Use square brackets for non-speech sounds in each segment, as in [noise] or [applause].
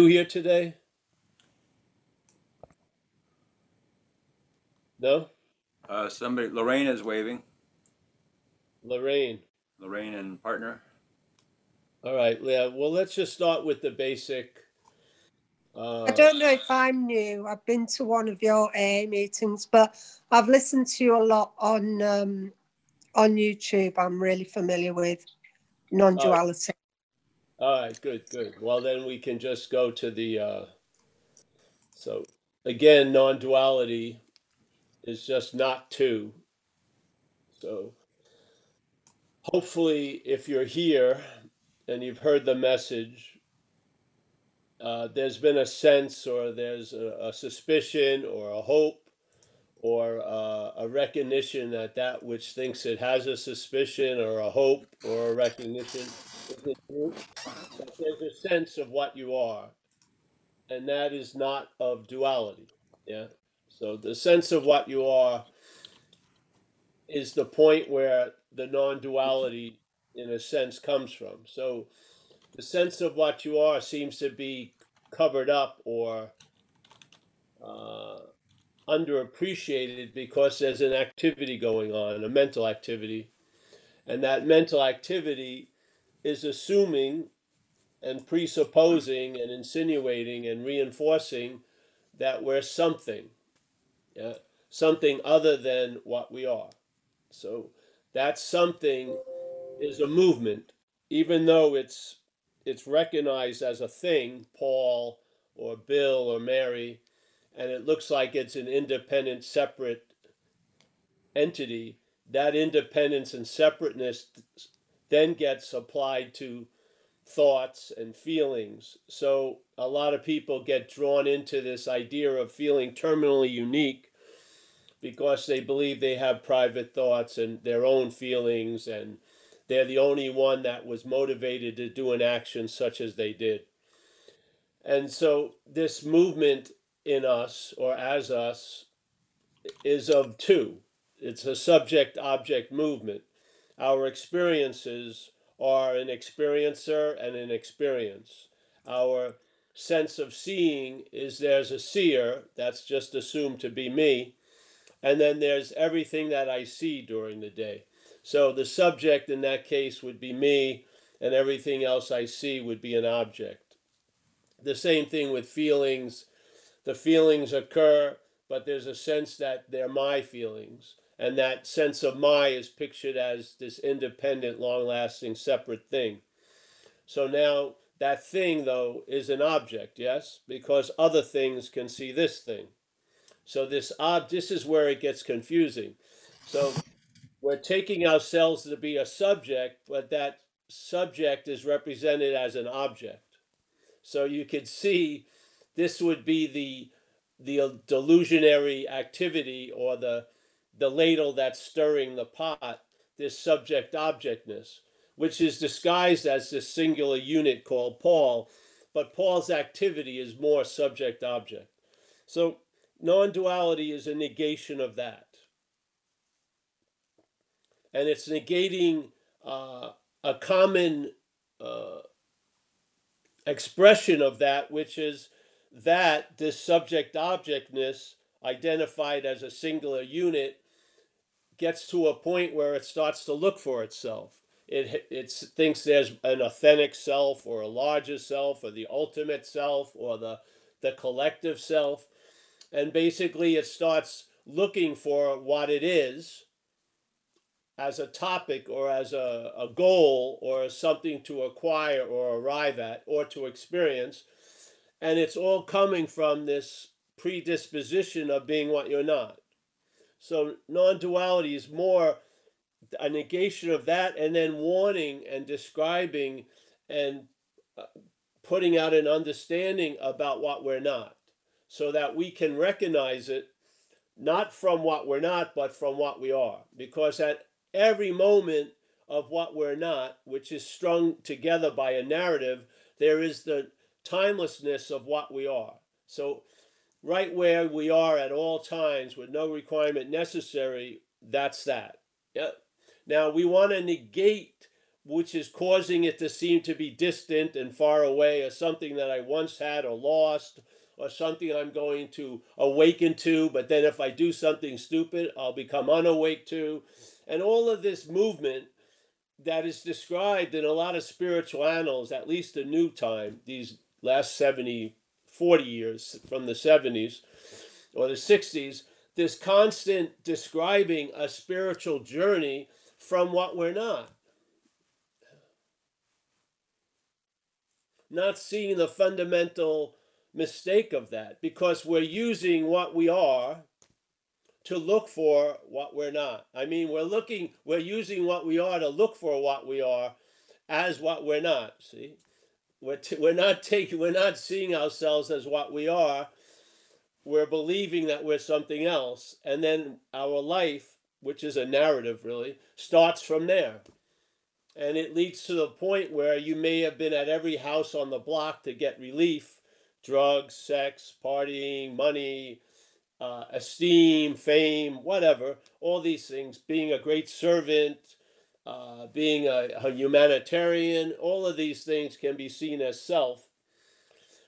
you here today? No? Uh, somebody, Lorraine is waving. Lorraine. Lorraine and partner. All right, yeah. Well, let's just start with the basic. Uh, I don't know if I'm new. I've been to one of your AA meetings, but I've listened to you a lot on um, on YouTube. I'm really familiar with non-duality. All right, good, good. Well, then we can just go to the. Uh, so, again, non duality is just not two. So, hopefully, if you're here and you've heard the message, uh, there's been a sense or there's a, a suspicion or a hope or uh, a recognition that that which thinks it has a suspicion or a hope or a recognition That there's a sense of what you are, and that is not of duality. Yeah. So the sense of what you are is the point where the non-duality, in a sense, comes from. So the sense of what you are seems to be covered up or uh, underappreciated because there's an activity going on, a mental activity, and that mental activity is assuming and presupposing and insinuating and reinforcing that we're something, yeah, something other than what we are. So that something is a movement, even though it's it's recognized as a thing, Paul or Bill or Mary, and it looks like it's an independent, separate entity. That independence and separateness then gets applied to thoughts and feelings. So a lot of people get drawn into this idea of feeling terminally unique because they believe they have private thoughts and their own feelings and they're the only one that was motivated to do an action such as they did. And so this movement in us or as us is of two. It's a subject object movement. Our experiences are an experiencer and an experience. Our sense of seeing is there's a seer, that's just assumed to be me, and then there's everything that I see during the day. So the subject in that case would be me, and everything else I see would be an object. The same thing with feelings. The feelings occur, but there's a sense that they're my feelings. And that sense of my is pictured as this independent, long lasting, separate thing. So now that thing, though, is an object, yes? Because other things can see this thing. So this ob- this is where it gets confusing. So we're taking ourselves to be a subject, but that subject is represented as an object. So you could see this would be the the delusionary activity or the the ladle that's stirring the pot, this subject objectness, which is disguised as this singular unit called Paul, but Paul's activity is more subject object. So non duality is a negation of that. And it's negating uh, a common uh, expression of that, which is that this subject objectness identified as a singular unit gets to a point where it starts to look for itself. It, it thinks there's an authentic self or a larger self or the ultimate self or the, the collective self. And basically, it starts looking for what it is as a topic or as a, a goal or something to acquire or arrive at or to experience. And it's all coming from this predisposition of being what you're not. So non duality is more a negation of that and then warning and describing and uh, putting out an understanding about what we're not so that we can recognize it not from what we're not, but from what we are. Because at every moment of what we're not, which is strung together by a narrative, there is the timelessness of what we are. So, right where we are at all times with no requirement necessary, that's that. Yep. Now, we want to negate which is causing it to seem to be distant and far away, or something that I once had or lost, or something I'm going to awaken to, but then if I do something stupid, I'll become unawake to. And all of this movement that is described in a lot of spiritual annals, at least the new time, these last 70, 40 years from the 70s or the 60s, this constant describing a spiritual journey from what we're not. Not seeing the fundamental mistake of that because we're using what we are to look for what we're not. I mean, we're looking, we're using what we are to look for what we are as what we're not. See, we're t- we're not taking, we're not seeing ourselves as what we are. We're believing that we're something else, and then our life, which is a narrative, really starts from there. And it leads to the point where you may have been at every house on the block to get relief drugs, sex, partying, money, uh, esteem, fame, whatever, all these things, being a great servant, uh, being a, a humanitarian, all of these things can be seen as self.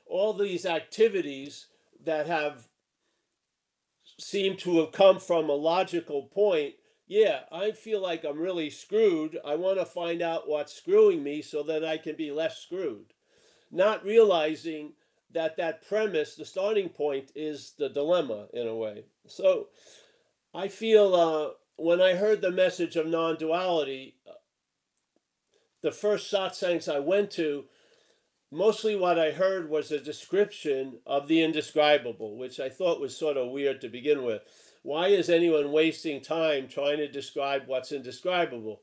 All these activities that have seem to have come from a logical point. Yeah, I feel like I'm really screwed. I want to find out what's screwing me so that I can be less screwed. Not realizing that that premise, the starting point, is the dilemma in a way. So I feel uh, when I heard the message of non duality, uh, the first satsangs I went to, mostly what I heard was a description of the indescribable, which I thought was sort of weird to begin with. Why is anyone wasting time trying to describe what's indescribable?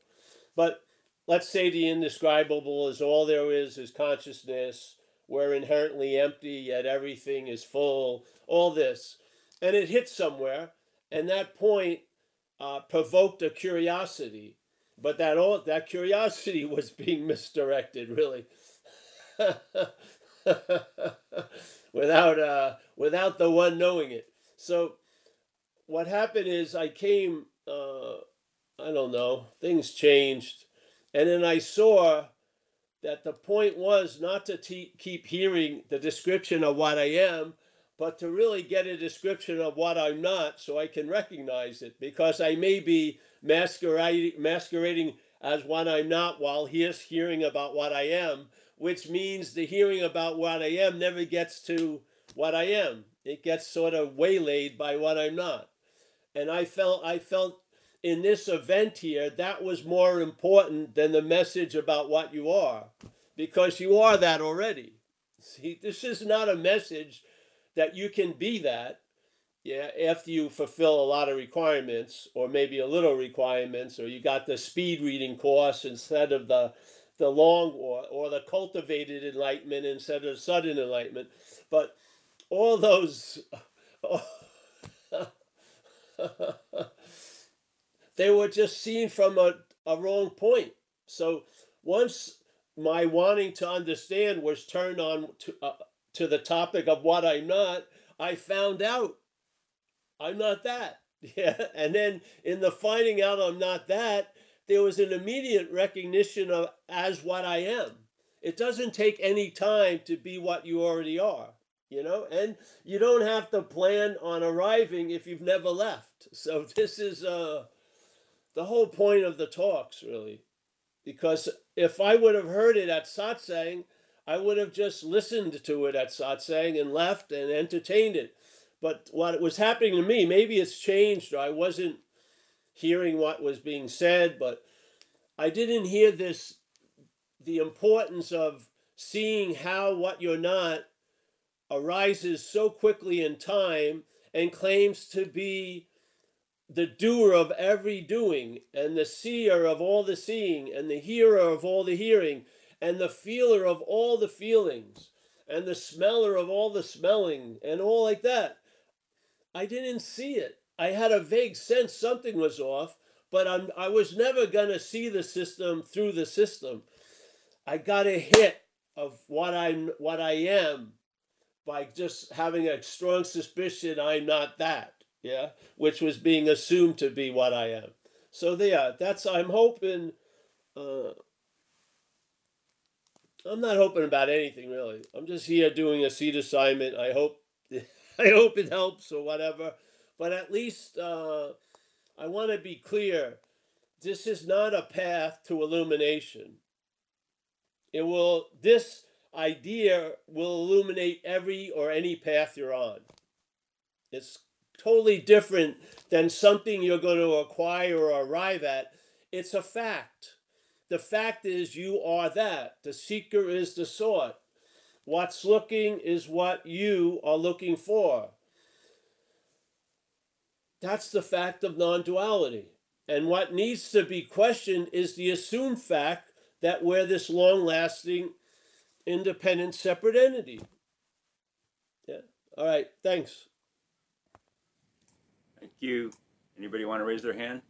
But let's say the indescribable is all there is is consciousness we're inherently empty, yet everything is full, all this. And it hits somewhere, and that point uh, provoked a curiosity. But that all that curiosity [laughs] was being misdirected, really, [laughs] without uh, without the one knowing it. So, what happened is I came. Uh, I don't know. Things changed, and then I saw that the point was not to te- keep hearing the description of what I am, but to really get a description of what I'm not so I can recognize it because I may be masquerading, masquerading as what I'm not while he's hearing about what I am, which means the hearing about what I am never gets to what I am. It gets sort of waylaid by what I'm not. And I felt I felt in this event here, that was more important than the message about what you are, because you are that already. See, this is not a message that you can be that, yeah, after you fulfill a lot of requirements, or maybe a little requirements, or you got the speed reading course instead of the the long or, or the cultivated enlightenment instead of sudden enlightenment. But all those [laughs] they were just seen from a, a wrong point. So once my wanting to understand was turned on to, uh, to the topic of what I'm not, I found out I'm not that. [laughs] Yeah. And then in the finding out I'm not that, there was an immediate recognition of as what I am. It doesn't take any time to be what you already are, you know, and you don't have to plan on arriving if you've never left. [laughs] So this is uh the whole point of the talks, really. Because if I would have heard it at satsang, I would have just listened to it at satsang and left and entertained it. But what was happening to me, maybe it's changed, I wasn't hearing what was being said, but I didn't hear this the importance of seeing how what you're not arises so quickly in time and claims to be the doer of every doing, and the seer of all the seeing, and the hearer of all the hearing, and the feeler of all the feelings, and the smeller of all the smelling, and all like that. I didn't see it. I had a vague sense something was off, but I'm, I was never going to see the system through the system. I got a hit of what I'm what I am by just having a strong suspicion I'm not that yeah, which was being assumed to be what I am. So there, that's I'm hoping uh, I'm not hoping about anything really. I'm just here doing a seat assignment. I hope [laughs] I hope it helps or whatever. But at least uh, I want to be clear. This is not a path to illumination. It will. This idea will illuminate every or any path you're on. It's totally different than something you're going to acquire or arrive at. It's a fact. The fact is, you are that. The seeker is the sought. What's looking is what you are looking for. That's the fact of non duality. And what needs to be questioned is the assumed fact that we're this long lasting, independent, separate entity. Yeah. All right. Thanks. Thank you. Anybody want to raise their hand?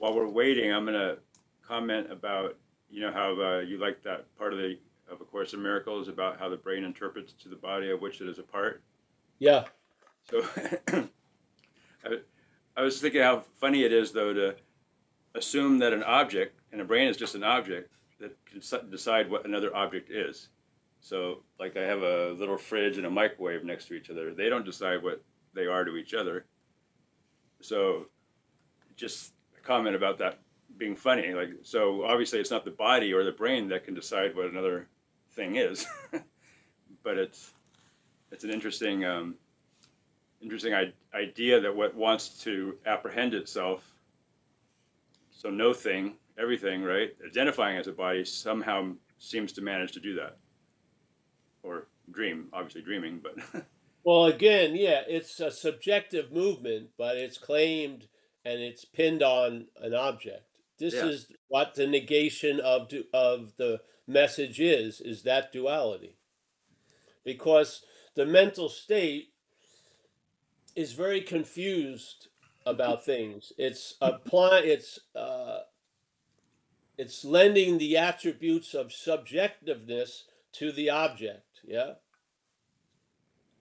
While we're waiting, I'm going to comment about, you know, how uh, you like that part of the of A Course in Miracles about how the brain interprets to the body of which it is a part. Yeah. So [coughs] I, I was thinking how funny it is, though, to assume that an object, and a brain is just an object, that can decide what another object is. So, like, I have a little fridge and a microwave next to each other. They don't decide what they are to each other. So, just comment about that being funny. Like, so obviously, it's not the body or the brain that can decide what another thing is, [laughs] but it's it's an interesting um, interesting I- idea that what wants to apprehend itself. So no thing, everything, right? Identifying as a body somehow seems to manage to do that, or dream, obviously dreaming, but [laughs] Well, again, yeah, it's a subjective movement, but it's claimed and it's pinned on an object. This Yeah. is what the negation of du- of the message is: is that duality, because the mental state is very confused about [laughs] things. It's apply. It's uh, it's lending the attributes of subjectiveness to the object. Yeah.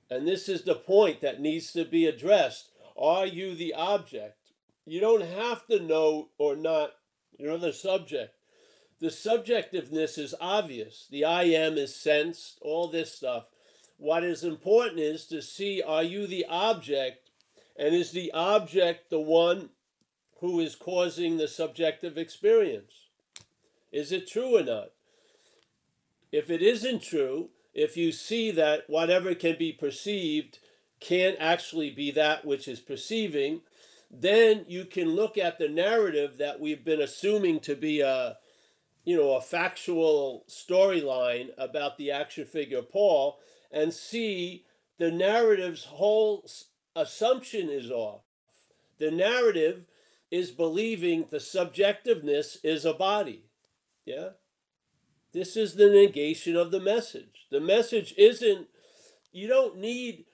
And this is the point that needs to be addressed. Are you the object? You don't have to know or not, you're the subject. The subjectiveness is obvious. The I am is sensed, all this stuff. What is important is to see are you the object, and is the object the one who is causing the subjective experience? Is it true or not? If it isn't true, if you see that whatever can be perceived can't actually be that which is perceiving, then you can look at the narrative that we've been assuming to be a you know a factual storyline about the action figure Paul and see the narrative's whole assumption is off. The narrative is believing the subjectiveness is a body. Yeah? This is the negation of the message. The message isn't, you don't need,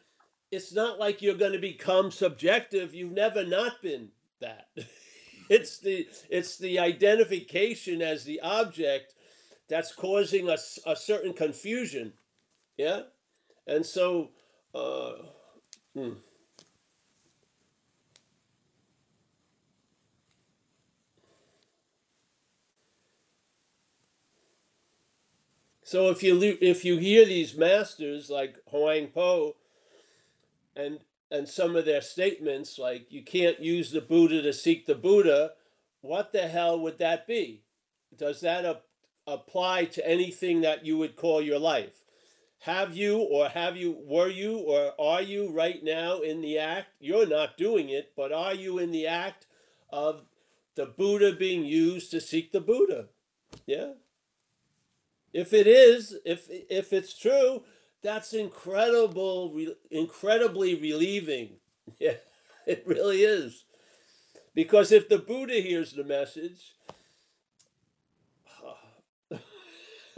it's not like you're going to become subjective. You've never not been that. [laughs] it's the it's the identification as the object that's causing us a, certain confusion. Yeah? And so uh hmm. So if you if you hear these masters like Huang Po and and some of their statements like you can't use the Buddha to seek the Buddha, what the hell would that be? Does that ap- apply to anything that you would call your life? Have you or have you were you or are you right now in the act? You're not doing it, but are you in the act of the Buddha being used to seek the Buddha? Yeah. If it is, if if it's true, that's incredible, re, incredibly relieving. [laughs] Yeah, it really is. Because if the Buddha hears the message, [sighs] [laughs]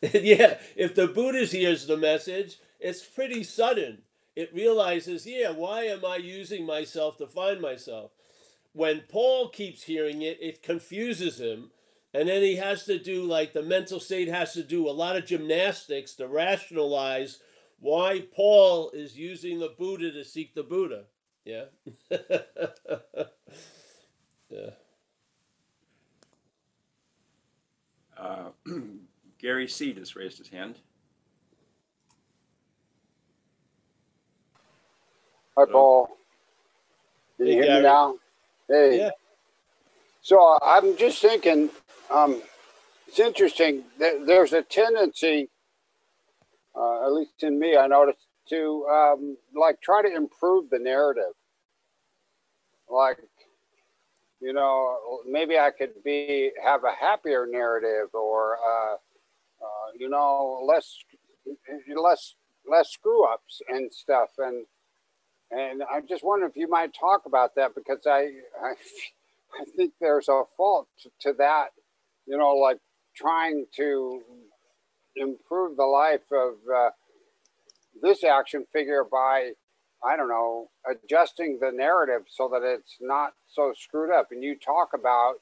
yeah, if the Buddha hears the message, it's pretty sudden. It realizes, yeah, why am I using myself to find myself? When Paul keeps hearing it, it confuses him and then he has to do like the mental state has to do a lot of gymnastics to rationalize why Paul is using the Buddha to seek the Buddha. Yeah. [laughs] yeah. Uh, [clears throat] Gary C. just raised his hand. Hi, Paul. Can Hey, you hear Gary. me now? Hey. Yeah. So uh, I'm just thinking, um, it's interesting. There, there's a tendency, uh, at least in me, I noticed to um, like try to improve the narrative. Like, you know, maybe I could be have a happier narrative, or uh, uh, you know, less less less screw ups and stuff, and and I just wonder if you might talk about that because I, I, I think there's a fault to that, you know, like trying to improve the life of uh, this action figure by, I don't know, adjusting the narrative so that it's not so screwed up. And you talk about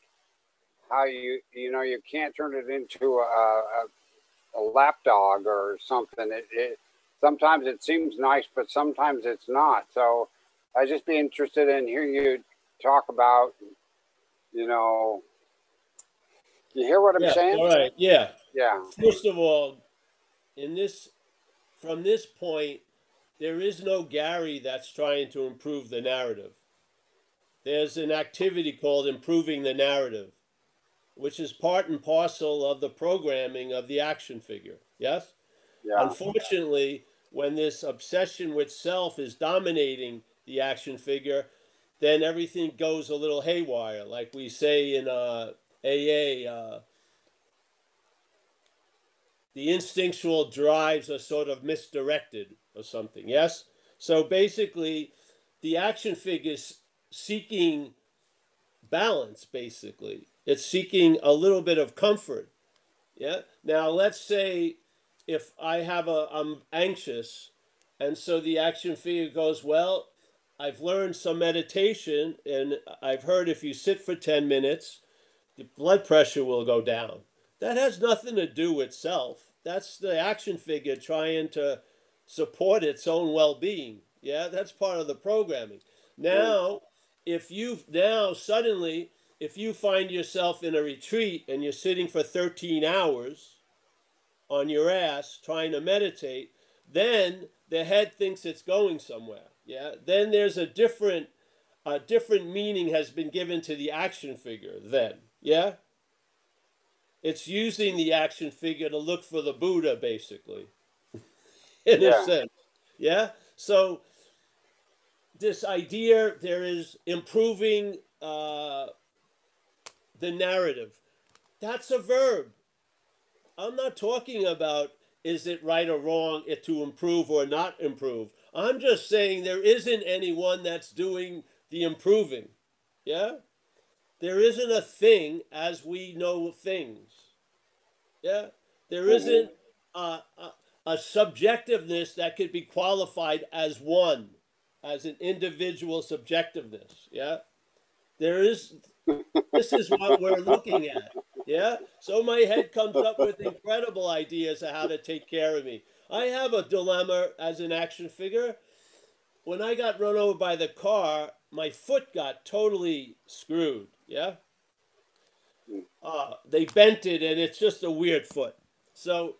how you, you know, you can't turn it into a, a, a lapdog or something. It, it, sometimes it seems nice, but sometimes it's not. So I'd just be interested in hearing you talk about, you know, you hear what I'm yeah. saying? All right. Yeah. Yeah. First of all, in this, from this point, there is no Gary that's trying to improve the narrative. There's an activity called improving the narrative, which is part and parcel of the programming of the action figure. Yes? Yeah. Unfortunately, when this obsession with self is dominating the action figure, then everything goes a little haywire. Like we say in uh, AA, uh, the instinctual drives are sort of misdirected or something. Yes? So basically, the action figure is seeking balance, basically. It's seeking a little bit of comfort. Yeah? Now, let's say if I have a, I'm anxious, and so the action figure goes, well, I've learned some meditation, and I've heard if you sit for 10 minutes, the blood pressure will go down. That has nothing to do with self. That's the action figure trying to support its own well being. Yeah, that's part of the programming. Now, if you now suddenly, if you find yourself in a retreat and you're sitting for 13 hours on your ass trying to meditate, then the head thinks it's going somewhere. Yeah, then there's a different, a different meaning has been given to the action figure. Then, yeah, it's using the action figure to look for the Buddha, basically, [laughs] in Yeah. a sense. Yeah. So this idea there is improving uh, the narrative. That's a verb. I'm not talking about is it right or wrong it to improve or not improve. I'm just saying there isn't anyone that's doing the improving. Yeah? There isn't a thing as we know things. Yeah? There isn't a, a, a subjectiveness that could be qualified as one, as an individual subjectiveness. Yeah? There is, this is what we're looking at. Yeah? So my head comes up with incredible ideas of how to take care of me. I have a dilemma as an action figure. When I got run over by the car, my foot got totally screwed. Yeah? Uh, they bent it and it's just a weird foot. So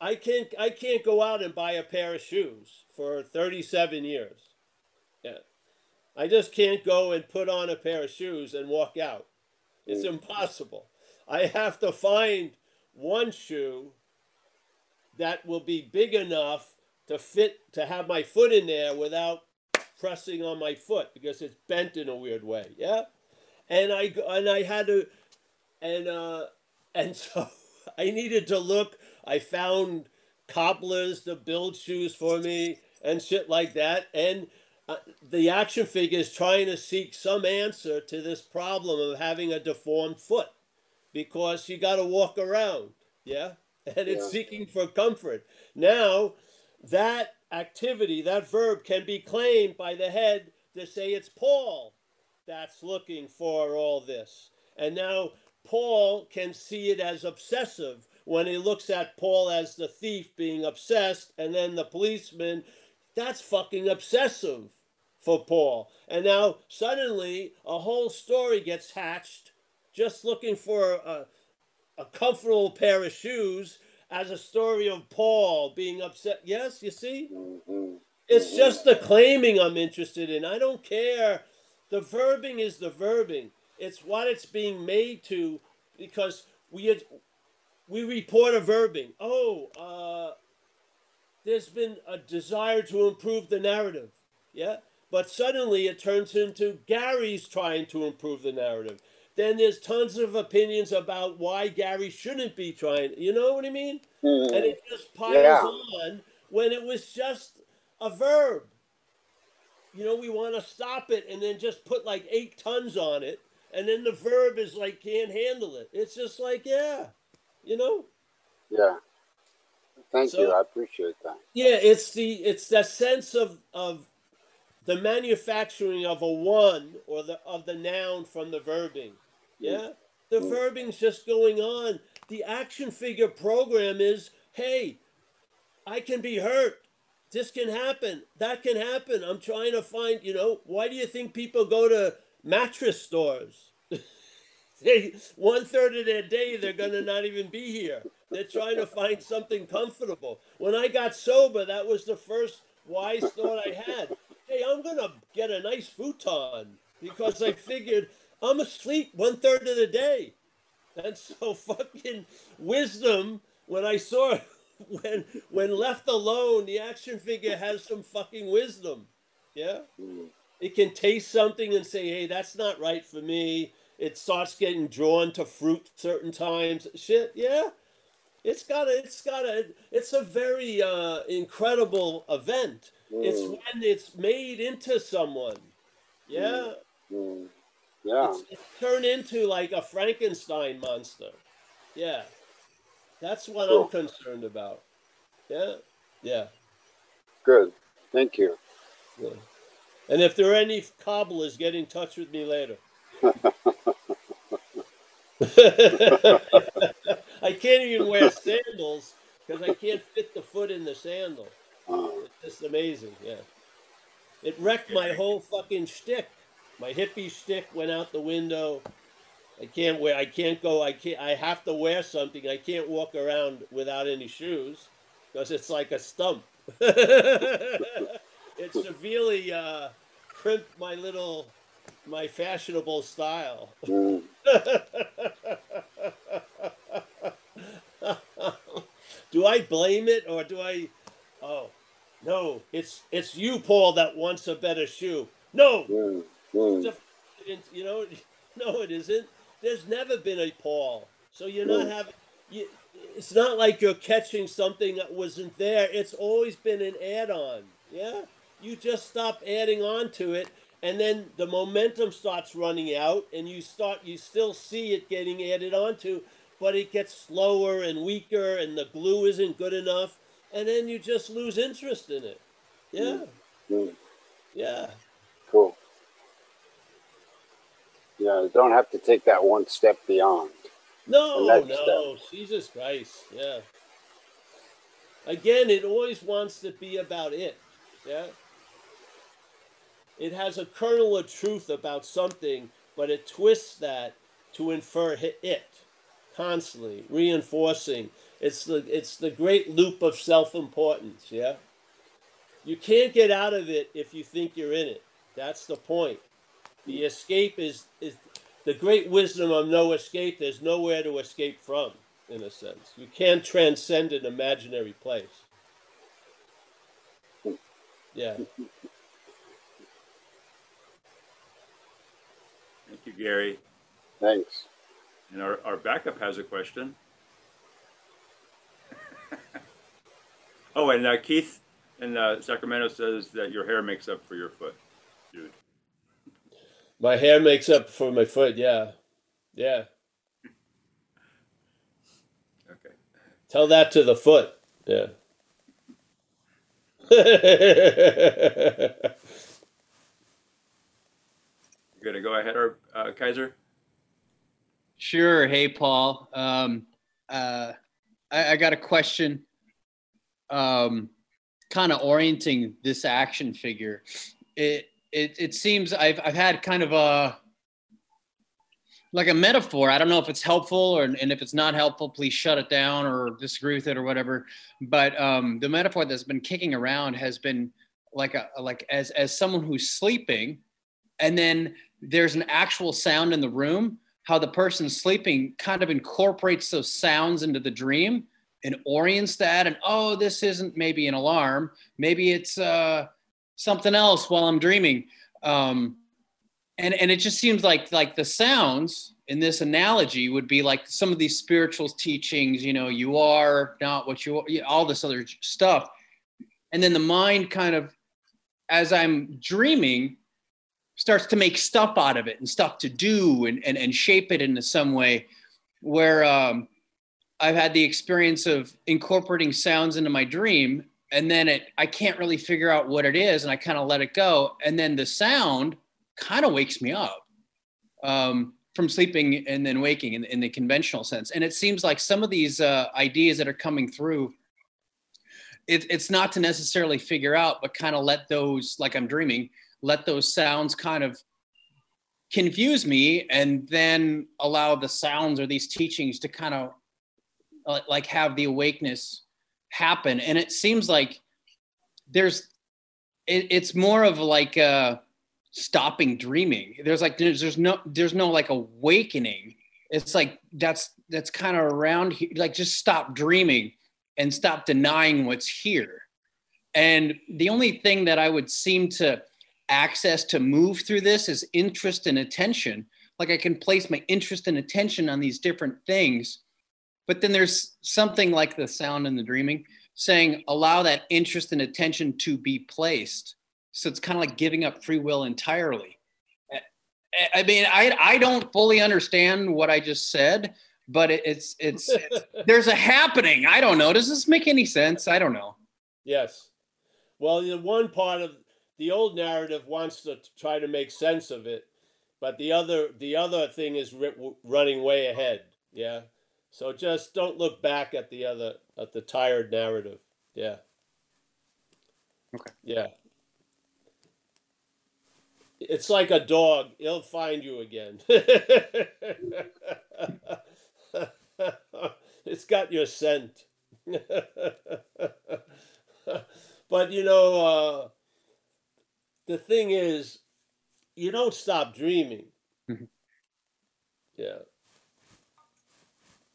I can't I can't go out and buy a pair of shoes for 37 years. Yeah. I just can't go and put on a pair of shoes and walk out. It's impossible. I have to find one shoe that will be big enough to fit to have my foot in there without pressing on my foot because it's bent in a weird way. Yeah, and I and I had to, and uh, and [laughs] so I needed to look. I found cobblers to build shoes for me and shit like that, and. Uh, the action figure is trying to seek some answer to this problem of having a deformed foot because you got to walk around, yeah, [laughs] and it's Yeah. seeking for comfort. Now, that activity, that verb, can be claimed by the head to say it's Paul that's looking for all this, and now Paul can see it as obsessive when he looks at Paul as the thief being obsessed, and then the policeman. That's fucking obsessive for Paul. And now suddenly a whole story gets hatched just looking for a, a comfortable pair of shoes as a story of Paul being upset. Yes, you see? Mhm. It's just the claiming I'm interested in. I don't care. The verbing is the verbing. It's what it's being made to because we had, we report a verbing. Oh, uh, there's been a desire to improve the narrative. Yeah? But suddenly it turns into Gary's trying to improve the narrative. Then there's tons of opinions about why Gary shouldn't be trying. You know what I mean? Mhm. and it just piles Yeah. on when it was just a verb. You know, we want to stop it and then just put like eight tons on it, and then the verb is like can't handle it. It's just like yeah, you know. Yeah. Thank So- you. I appreciate that. Yeah, it's the it's the sense of of the manufacturing of a one or the of the noun from the verbing. Yeah, the Mm. verbing's just going on. The action figure program is hey, I can be hurt. This can happen. That can happen. I'm trying to find. You know, why do you think people go to mattress stores? [laughs] they one third of their day they're gonna not even be here. They're trying to find something comfortable. When I got sober, that was the first wise thought I had. Hey, I'm gonna get a nice futon because I figured I'm asleep one third of the day. And [laughs] so fucking wisdom when I saw it [laughs] when when left alone, the action figure has some fucking wisdom. Yeah? It can taste something and say, hey, that's not right for me. It starts getting drawn to fruit certain times. Shit, yeah. It's got a, it's got a, it's a very uh, incredible event. It's Mm. when it's made into someone. Yeah. Mm. Yeah. It's, it's turned into like a Frankenstein monster. Yeah. That's what Cool. I'm concerned about. Yeah. Yeah. Good. Thank you. Yeah. And if there are any cobblers, get in touch with me later. [laughs] [laughs] I can't even wear sandals because I can't fit the foot in the sandal. Uh, It's just amazing, yeah. It wrecked my whole fucking shtick. My hippie stick went out the window. I can't wear. I can't go. I can't. I have to wear something. I can't walk around without any shoes because it's like a stump. [laughs] it severely uh, crimped my little, my fashionable style. [laughs] do I blame it or do I? Oh, no! It's it's you, Paul, that wants a better shoe. No. Mm. you know, [laughs] no, it isn't. There's never been a Paul, so you're not Mm. having. You, it's not like you're catching something that wasn't there. It's always been an add-on. Yeah, you just stop adding on to it, and then the momentum starts running out, and you start. You still see it getting added onto, but it gets slower and weaker, and the glue isn't good enough, and then you just lose interest in it. Yeah, Mm. yeah. Cool. Yeah, don't have to take that one step beyond. No, no, Jesus Christ, yeah. Again, it always wants to be about it, yeah. It has a kernel of truth about something, but it twists that to infer it, constantly reinforcing. It's the it's the great loop of self-importance, yeah. You can't get out of it if you think you're in it. That's the point. The escape is is the great wisdom of no escape, there's nowhere to escape from, in a sense. You can't transcend an imaginary place. Yeah. Thank you, Gary. Thanks. And our, our backup has a question. [laughs] oh, and uh, Keith in uh, Sacramento says that your hair makes up for your foot, dude. My hair makes up for my foot, yeah. Yeah. Okay. Tell that to the foot. Yeah. You [laughs] gonna go ahead, or uh, Kaiser? Sure. Hey, Paul. Um, uh, I, I got a question. Um, kind of orienting this action figure. It, it it seems I've I've had kind of a like a metaphor. I don't know if it's helpful or and if it's not helpful, please shut it down or disagree with it or whatever. But um, the metaphor that's been kicking around has been like a like as as someone who's sleeping, and then there's an actual sound in the room. How the person sleeping kind of incorporates those sounds into the dream and orients that, and oh, this isn't maybe an alarm, maybe it's uh, something else while I'm dreaming. Um, and and it just seems like like the sounds in this analogy would be like some of these spiritual teachings you know you are not what you are all this other stuff and then the mind kind of as i'm dreaming starts to make stuff out of it and stuff to do and and, and shape it into some way where um, i've had the experience of incorporating sounds into my dream and then it i can't really figure out what it is and i kind of let it go and then the sound kind of wakes me up um, from sleeping and then waking in, in, the conventional sense. And it seems like some of these uh, ideas that are coming through, it, it's not to necessarily figure out, but kind of let those, like I'm dreaming, let those sounds kind of confuse me and then allow the sounds or these teachings to kind of uh, like have the awakeness happen. And it seems like there's, it, it's more of like, uh, stopping dreaming. There's like there's, there's no there's no like awakening. It's like that's that's kind of around here like just stop dreaming and stop denying what's here. And the only thing that i would seem to access to move through this is interest and attention. Like i can place my interest and attention on these different things but then there's something like the sound and the dreaming saying allow that interest and attention to be placed so it's kind of like giving up free will entirely. I mean, I I don't fully understand what I just said, but it's it's, it's [laughs] there's a happening. I don't know. Does this make any sense? I don't know. Yes. Well, the one part of the old narrative wants to try to make sense of it, but the other the other thing is running way ahead. Yeah. So just don't look back at the other at the tired narrative. Yeah. Okay. Yeah. It's like a dog. He'll find you again. [laughs] it's got your scent. [laughs] but you know, uh, the thing is, you don't stop dreaming. Mm-hmm. yeah.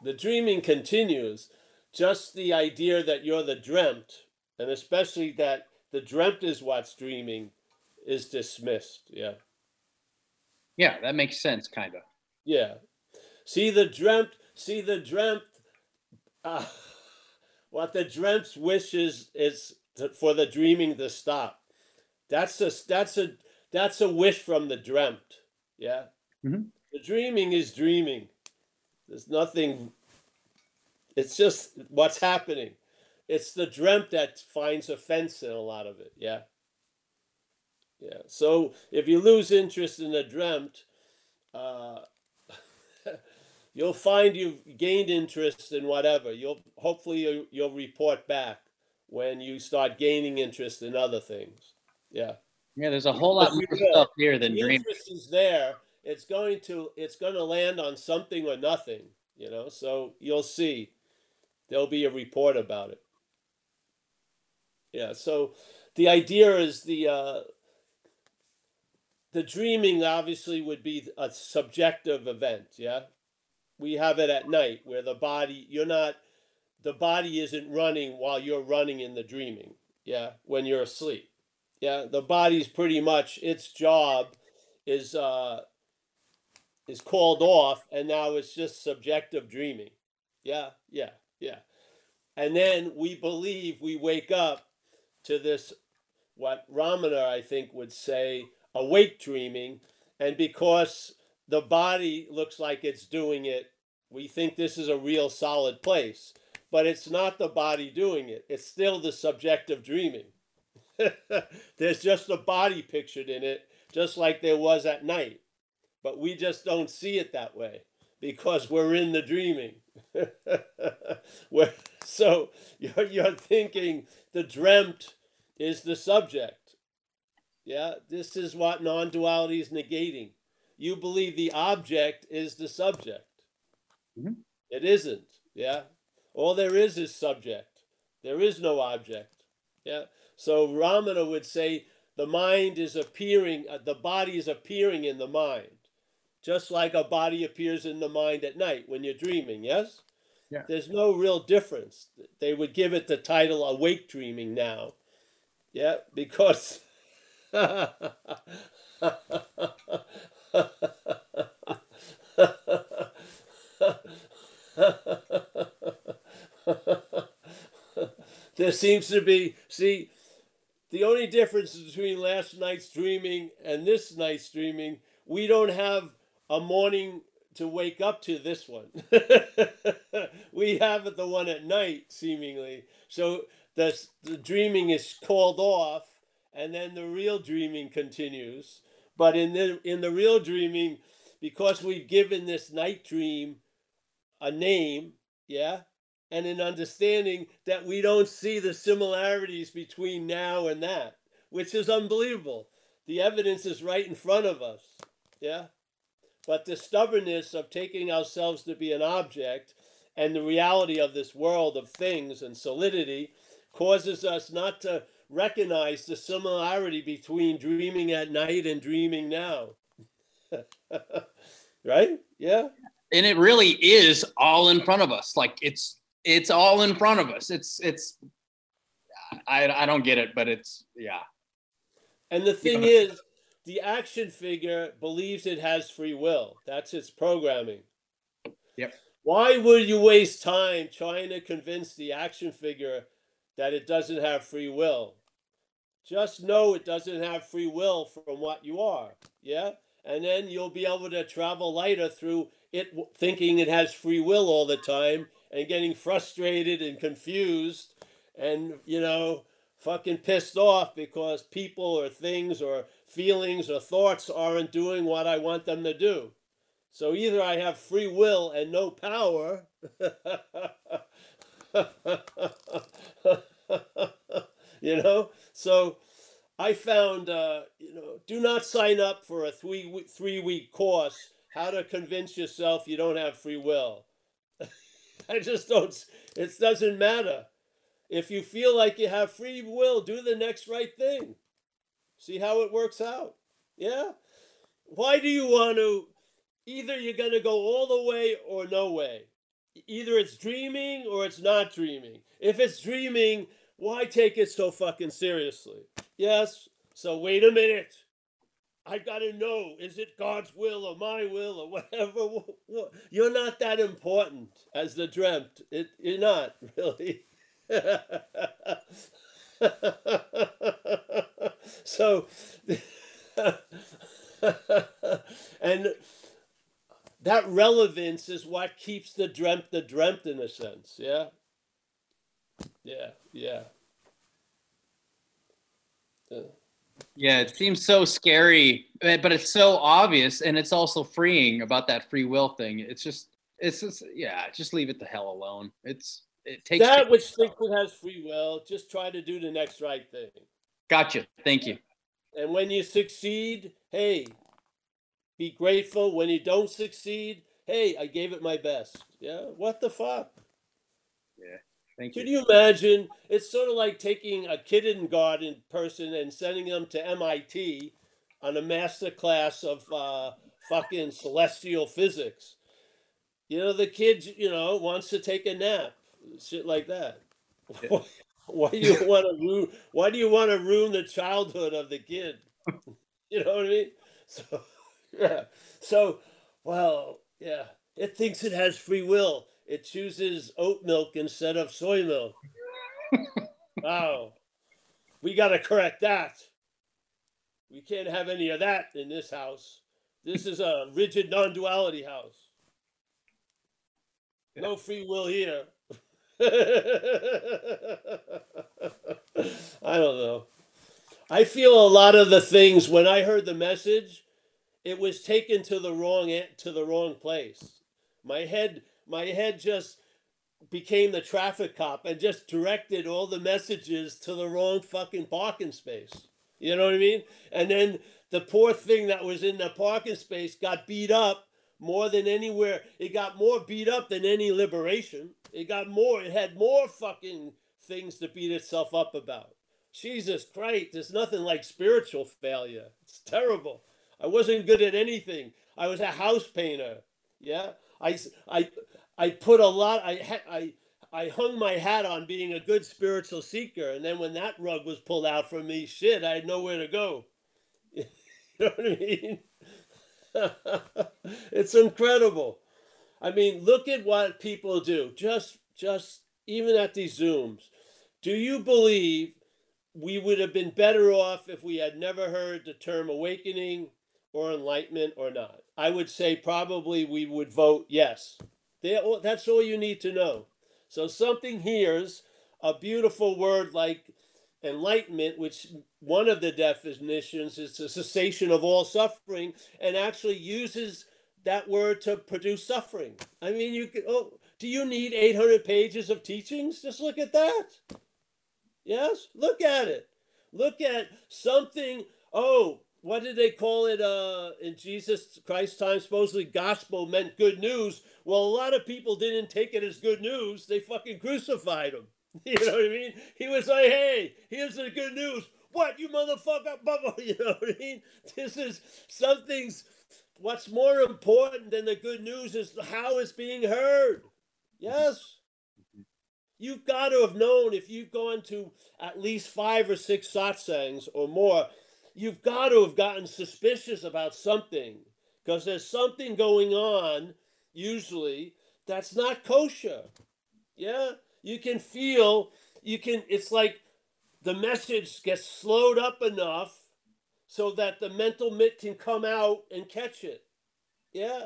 The dreaming continues. Just the idea that you're the dreamt, and especially that the dreamt is what's dreaming, is dismissed. Yeah. Yeah, that makes sense, kind of. Yeah. See the dreamt. See the dreamt. Uh, [laughs] what the dreamt wishes is to, for the dreaming to stop. That's a that's a that's a wish from the dreamt. Yeah. Mm-hmm. The dreaming is dreaming. There's nothing. It's just what's happening. It's the dreamt that finds offense in a lot of it. Yeah. Yeah. So if you lose interest in the dreamt, uh, [laughs] you'll find you've gained interest in whatever. You'll hopefully you, you'll report back when you start gaining interest in other things. Yeah. Yeah. There's a whole lot more stuff here than the dream. interest is there. It's going to it's going to land on something or nothing. You know. So you'll see. There'll be a report about it. Yeah. So the idea is the uh, the dreaming obviously would be a subjective event yeah we have it at night where the body you're not the body isn't running while you're running in the dreaming yeah when you're asleep yeah the body's pretty much its job is uh is called off and now it's just subjective dreaming yeah yeah yeah and then we believe we wake up to this what ramana i think would say awake dreaming, and because the body looks like it's doing it, we think this is a real solid place. But it's not the body doing it, it's still the subjective dreaming. [laughs] There's just a body pictured in it, just like there was at night. But we just don't see it that way because we're in the dreaming. [laughs] so you're, you're thinking the dreamt is the subject Yeah, this is what non duality is negating. You believe the object is the subject. Mhm. It isn't. Yeah. All there is is subject. There is no object. Yeah. So Ramana would say the mind is appearing, uh, the body is appearing in the mind, just like a body appears in the mind at night when you're dreaming. Yes. Yeah. There's no real difference. They would give it the title awake dreaming now. Yeah, because. [laughs] there seems to be, see, the only difference between last night's dreaming and this night's dreaming, we don't have a morning to wake up to this one. [laughs] we have it the one at night, seemingly. So the, the dreaming is called off, and then the real dreaming continues. But in the in the real dreaming, because we've given this night dream a name, yeah, and an understanding that we don't see the similarities between now and that, which is unbelievable. The evidence is right in front of us, yeah. But the stubbornness of taking ourselves to be an object and the reality of this world of things and solidity causes us not to recognize the similarity between dreaming at night and dreaming now. [laughs] right? Yeah. and it really is all in front of us like it's it's all in front of us it's it's i i don't get it but it's yeah And the thing is, the action figure believes it has free will. That's its programming. Yep. Why would you waste time trying to convince the action figure that it doesn't have free will? Just know it doesn't have free will from what you are. Yeah? And then you'll be able to travel lighter through it thinking it has free will all the time and getting frustrated and confused and, you know, fucking pissed off because people or things or feelings or thoughts aren't doing what I want them to do. So either I have free will and no power, [laughs] you know. So I found, uh, you know, do not sign up for a three week, three week course. How to convince yourself you don't have free will. [laughs] I just don't. It doesn't matter. If you feel like you have free will, do the next right thing. See how it works out. Yeah. Why do you want to? Either you're going to go all the way or no way. Either it's dreaming or it's not dreaming. If it's dreaming, why take it so fucking seriously? Yes. So wait a minute. I've got to know is it God's will or my will or whatever? Wh- [laughs] wh- You're not that important as the dreamt. It, you're not [laughs] really. [laughs] so, [laughs] and that relevance is what keeps the dreamt the dreamt in a sense. Yeah. Yeah. Yeah. Yeah. yeah it seems so scary but it's so obvious and it's also freeing about that free will thing it's just it's just yeah just leave it the hell alone it's it takes that which thinks it has free will, just try to do the next right thing. gotcha thank you And when you succeed, hey, be grateful. When you don't succeed, hey, I gave it my best. Yeah, what the fuck? Yeah. Thank you. Can you you imagine? It's sort of like taking a kindergarten person and sending them to MIT on a master class of uh, fucking celestial physics. You know, the kid, you know, wants to take a nap, shit like that. Yeah. [laughs] why do you want to ruin? Why do you want to ruin the childhood of the kid? [laughs] You know what I mean? So, [laughs] yeah. So, well, yeah. It thinks it has free will. It chooses oat milk instead of soy milk. wow. We got to correct that. We can't have any of that in this house. This is a rigid non duality house. No free will here. I don't know. I feel a lot of the things when I heard the message, it was taken to the wrong to the wrong place. My head my head just became the traffic cop and just directed all the messages to the wrong fucking parking space. You know what I mean? And then the poor thing that was in the parking space got beat up more than anywhere. It got more beat up than any liberation. It got more. It had more fucking things to beat itself up about. Jesus Christ, there's nothing like spiritual failure. It's terrible. I wasn't good at anything. I was a house painter. Yeah, I I I put a lot. I I I hung my hat on being a good spiritual seeker, and then when that rug was pulled out from me, shit, I had nowhere to go. [laughs] you know what I mean? [laughs] it's incredible. I mean, look at what people do. Just just even at these zooms. Do you believe we would have been better off if we had never heard the term awakening or enlightenment or not? I would say probably we would vote yes. That's all you need to know. So something hears a beautiful word like enlightenment, which one of the definitions is the cessation of all suffering, and actually uses that word to produce suffering. I mean, you could, oh, do you need 800 pages of teachings? Just look at that. Yes, look at it. Look at something. Oh, what did they call it uh, in Jesus Christ's time? Supposedly, gospel meant good news. Well, a lot of people didn't take it as good news. They fucking crucified him. [laughs] You know what I mean? He was like, "Hey, here's the good news. What you motherfucker, [laughs] bubble?" You know what I mean? This is something's. What's more important than the good news is how it's being heard. Yes. You've got to have known if you've gone to at least five or six satsangs or more, you've got to have gotten suspicious about something because there's something going on, usually, that's not kosher. Yeah? You can feel, you can, it's like the message gets slowed up enough so that the mental mitt can come out and catch it. Yeah?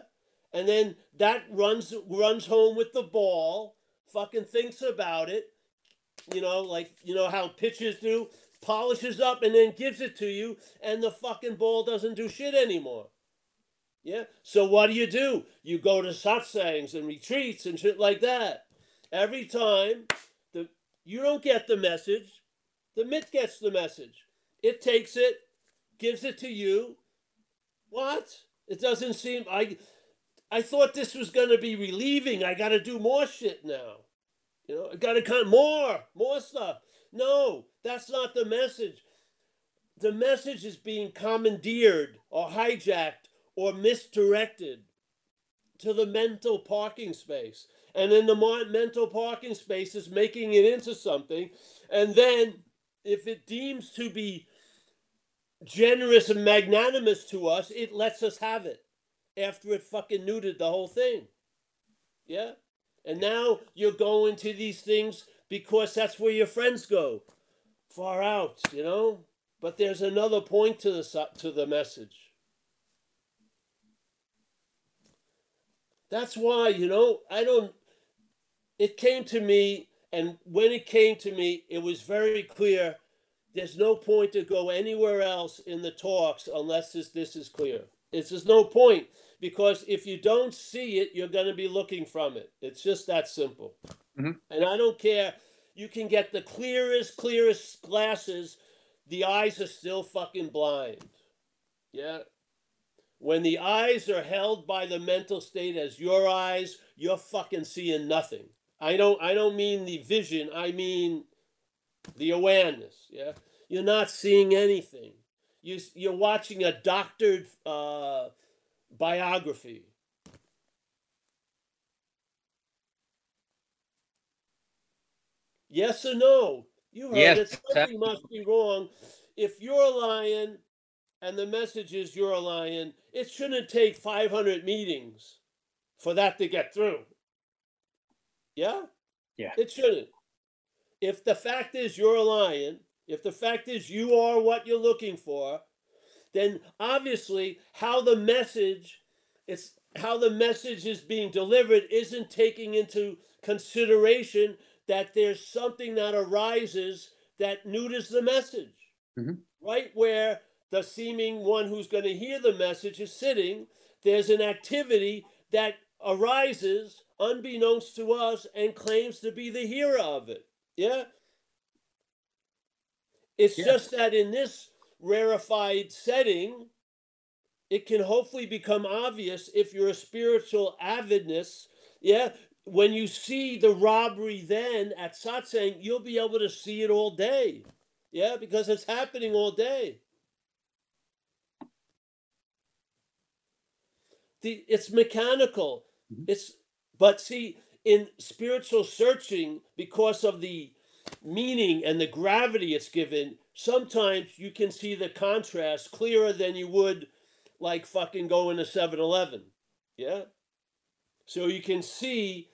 And then that runs runs home with the ball, fucking thinks about it, you know, like you know how pitchers do, polishes up and then gives it to you, and the fucking ball doesn't do shit anymore. Yeah. So what do you do? You go to satsangs and retreats and shit like that. Every time the you don't get the message, the mit gets the message. It takes it, gives it to you. What? It doesn't seem I I thought this was going to be relieving. I got to do more shit now. You know, I got to cut more, more stuff. No, that's not the message. The message is being commandeered or hijacked or misdirected to the mental parking space. And then the mental parking space is making it into something. And then, if it deems to be generous and magnanimous to us, it lets us have it after it fucking neutered the whole thing. Yeah? And now you're going to these things because that's where your friends go. Far out, you know? But there's another point to the to the message. That's why, you know, I don't it came to me and when it came to me, it was very clear there's no point to go anywhere else in the talks unless this, this is clear. It's just no point because if you don't see it, you're going to be looking from it. It's just that simple. Mhm. And I don't care. You can get the clearest, clearest glasses. The eyes are still fucking blind. Yeah. When the eyes are held by the mental state as your eyes, you're fucking seeing nothing. I don't. I don't mean the vision. I mean the awareness. Yeah. You're not seeing anything. You you're watching a doctored uh, biography. Yes or no? You heard Yes, it. Something must be wrong. If you're a lion and the message is you're a lion, it shouldn't take 500 meetings for that to get through. Yeah? Yeah. It shouldn't. If the fact is you're a lion, if the fact is you are what you're looking for, then obviously how the message it's how the message is being delivered isn't taking into consideration that there's something that arises that neuters the message. Mhm. Right where the seeming one who's going to hear the message is sitting, there's an activity that arises unbeknownst to us and claims to be the hero of it. Yeah? It's Yeah. just that in this rarefied setting, it can hopefully become obvious if you're a spiritual avidness. Yeah. When you see the robbery then at satsang, you'll be able to see it all day. Yeah, because it's happening all day. The, it's mechanical. Mhm. It's but see in spiritual searching because of the meaning and the gravity it's given, sometimes you can see the contrast clearer than you would like fucking going to 7-Eleven. Yeah? So you can see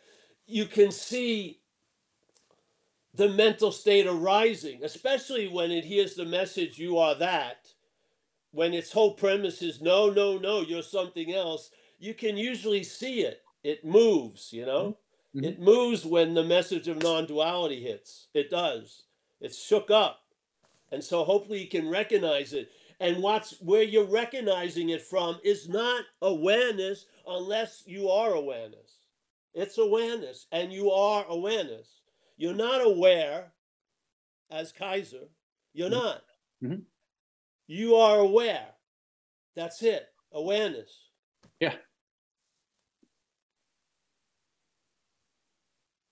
you can see the mental state arising, especially when it hears the message you are that. When its whole premise is no, no, no, you're something else, you can usually see it. It moves, you know? Mhm. It moves when the message of non duality hits. It does. It's shook up. And so hopefully you can recognize it. And what's where you're recognizing it from is not awareness unless you are awareness. It's awareness, and you are awareness. You're not aware as Kaiser. You're Mhm. not. Mhm. You are aware. That's it. Awareness. Yeah.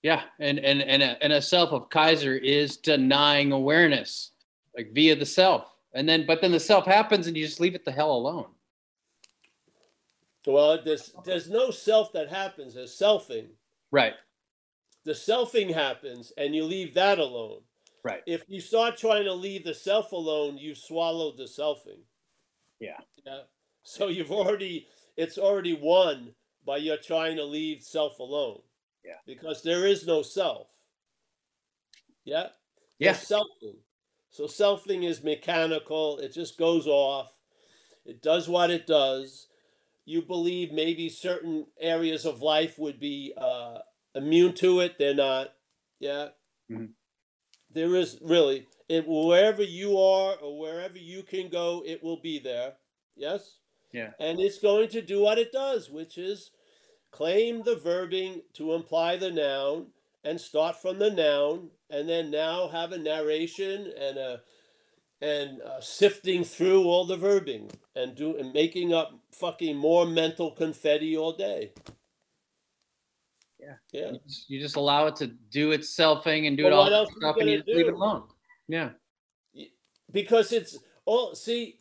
Yeah, and and and a, and a self of Kaiser is denying awareness, like via the self, and then but then the self happens, and you just leave it the hell alone. Well, there's there's no self that happens. There's selfing. Right. The selfing happens, and you leave that alone. Right. If you start trying to leave the self alone, you've swallowed the selfing. Yeah. Yeah. So you've already it's already won by your trying to leave self alone. Yeah. Because there is no self. Yeah. Yeah. There's selfing. So selfing is mechanical. It just goes off. It does what it does. You believe maybe certain areas of life would be uh, immune to it. They're not. Yeah. Mhm. There is really it wherever you are or wherever you can go, it will be there. Yes. Yeah. And it's going to do what it does, which is claim the verbing to imply the noun and start from the noun and then now have a narration and a and uh, sifting through all the verbing and do and making up fucking more mental confetti all day. Yeah. Yeah. You just, you just allow it to do its selfing and do Well, it all what else stuff, and you gonna leave it alone. Yeah. because it's all see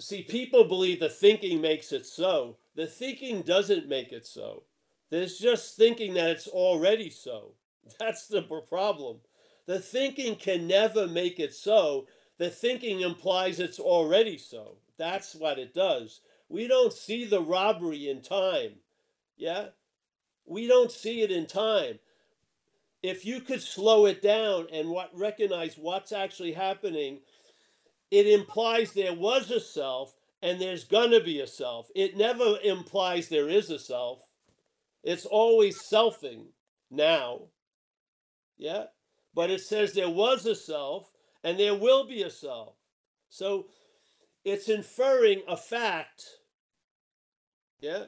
see people believe the thinking makes it so the thinking doesn't make it so. There's just thinking that it's already so. [laughs] That's the problem. The thinking can never make it so. The thinking implies it's already so. That's what it does. We don't see the robbery in time. Yeah? We don't see it in time. If you could slow it down and what recognize what's actually happening, it implies there was a self and there's gonna be a self. It never implies there is a self. It's always selfing now. Yeah. But it says there was a self and there will be a self. So it's inferring a fact. Yeah.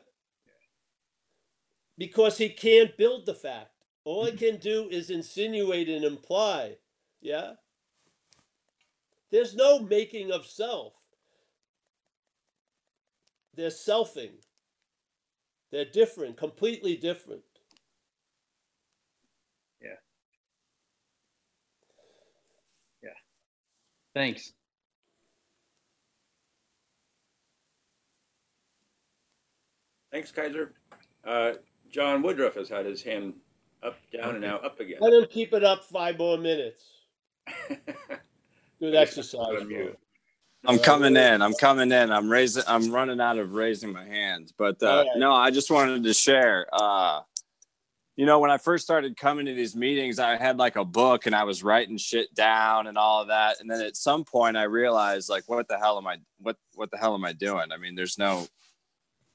Because he can't build the fact. All he can do is insinuate and imply. Yeah? There's no making of self. There's selfing. They're different, completely different. Yeah. Yeah. Thanks. Thanks, Kaiser. Uh, John Woodruff has had his hand up, down, and now up again. Let him keep it up five more minutes. [laughs] Good exercise. On bro. mute. I'm coming in. I'm coming in. I'm raising. I'm running out of raising my hands. But uh, no, I just wanted to share. Uh, you know, when I first started coming to these meetings, I had like a book and I was writing shit down and all of that. And then at some point, I realized like, what the hell am I? What what the hell am I doing? I mean, there's no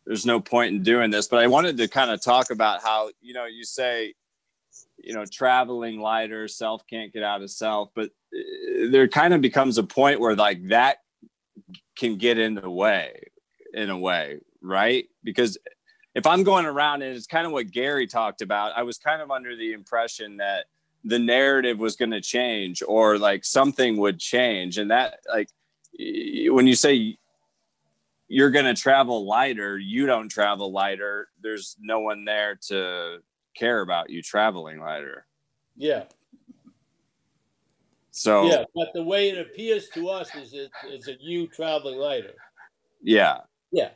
there's no point in doing this. But I wanted to kind of talk about how you know you say you know traveling lighter self can't get out of self but uh, there kind of becomes a point where like that can get in the way in a way right? Because if i'm going around and it's kind of what gary talked about i was kind of under the impression that the narrative was going to change or like something would change. And that like when you say you're going to travel lighter you don't travel lighter. There's no one there to care about you traveling lighter. Yeah, so yeah. But the way it appears to us is it is a you traveling lighter. yeah Yeah.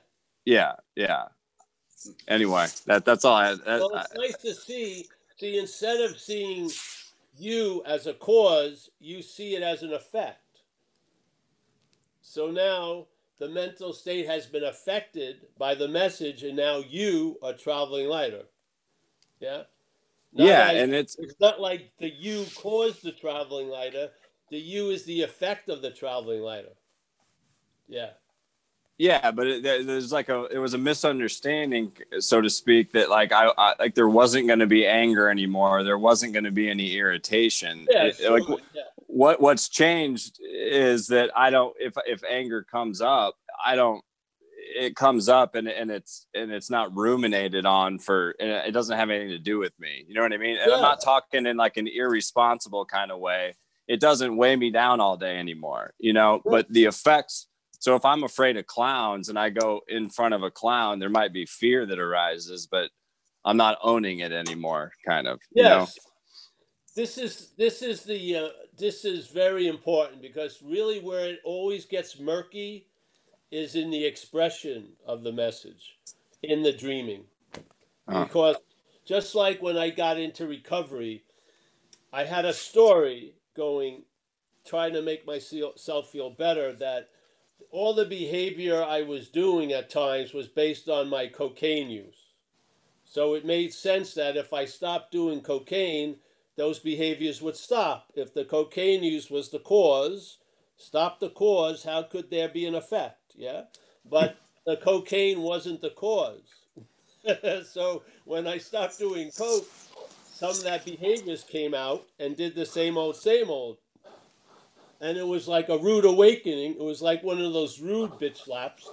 yeah yeah anyway that that's all i, that, Well, it's nice to see. See, instead of seeing you as a cause, you see it as an effect. So now the mental state has been affected by the message, and now you are traveling lighter. Yeah. Not yeah as- and it's it's not like the you caused the traveling lighter. The you is the effect of the traveling lighter. Yeah. yeah but it, there's like a it was a misunderstanding so to speak that like i, I like there wasn't going to be anger anymore there wasn't going to be any irritation Yeah. It- like yeah. what what's changed is that i don't if if anger comes up i don't it comes up and and it's and it's not ruminated on for and it doesn't have anything to do with me. You know what i mean? And i'm not talking in like an irresponsible kind of way. It doesn't weigh me down all day anymore you know? But the effects so if i'm afraid of clowns and i go in front of a clown there might be fear that arises but i'm not owning it anymore kind of you know? Yes. This is this is the uh, this is very important because really where it always gets murky is in the expression of the message, in the dreaming. Uh. Because just like when I got into recovery, I had a story going, trying to make myself feel better that all the behavior I was doing at times was based on my cocaine use. So it made sense that if I stopped doing cocaine, those behaviors would stop. If the cocaine use was the cause, stop the cause, how could there be an effect? Yeah. But the cocaine wasn't the cause. [laughs] so when I stopped doing coke, some of that behaviors came out and did the same old, same old. And it was like a rude awakening. It was like one of those rude bitch slaps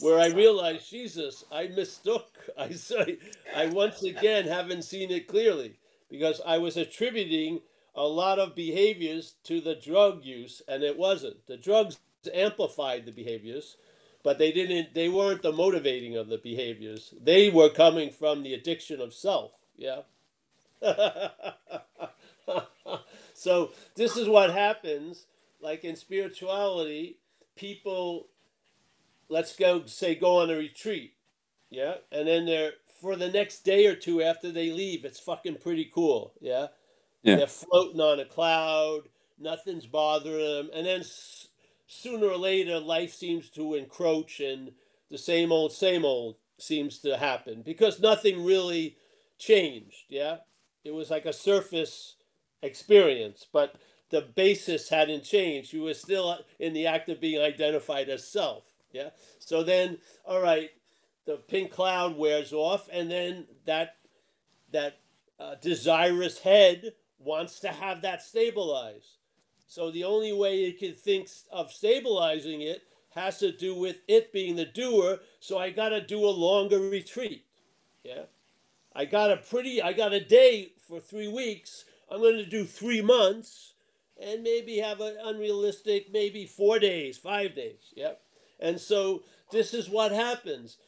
where I realized, Jesus, I mistook. [laughs] I say, I once again haven't seen it clearly because I was attributing a lot of behaviors to the drug use, and it wasn't. The drugs amplified the behaviors, but they didn't. They weren't the motivating of the behaviors. They were coming from the addiction of self. Yeah. [laughs] so this is what happens. Like in spirituality, people, let's go say go on a retreat, yeah, and then they're for the next day or two after they leave, it's fucking pretty cool, yeah. Yeah. They're floating on a cloud, nothing's bothering them, and then sooner or later, life seems to encroach, and the same old, same old seems to happen because nothing really changed, yeah. It was like a surface experience, but the basis hadn't changed. You were still in the act of being identified as self. Yeah. So then, all right, the pink cloud wears off, and then that that uh, desirous head wants to have that stabilized. So the only way it can think of stabilizing it has to do with it being the doer. So I got to do a longer retreat. Yeah. I got a pretty, I got a day for three weeks. I'm going to do three months and maybe have an unrealistic, maybe four days, five days. Yep. And so this is what happens.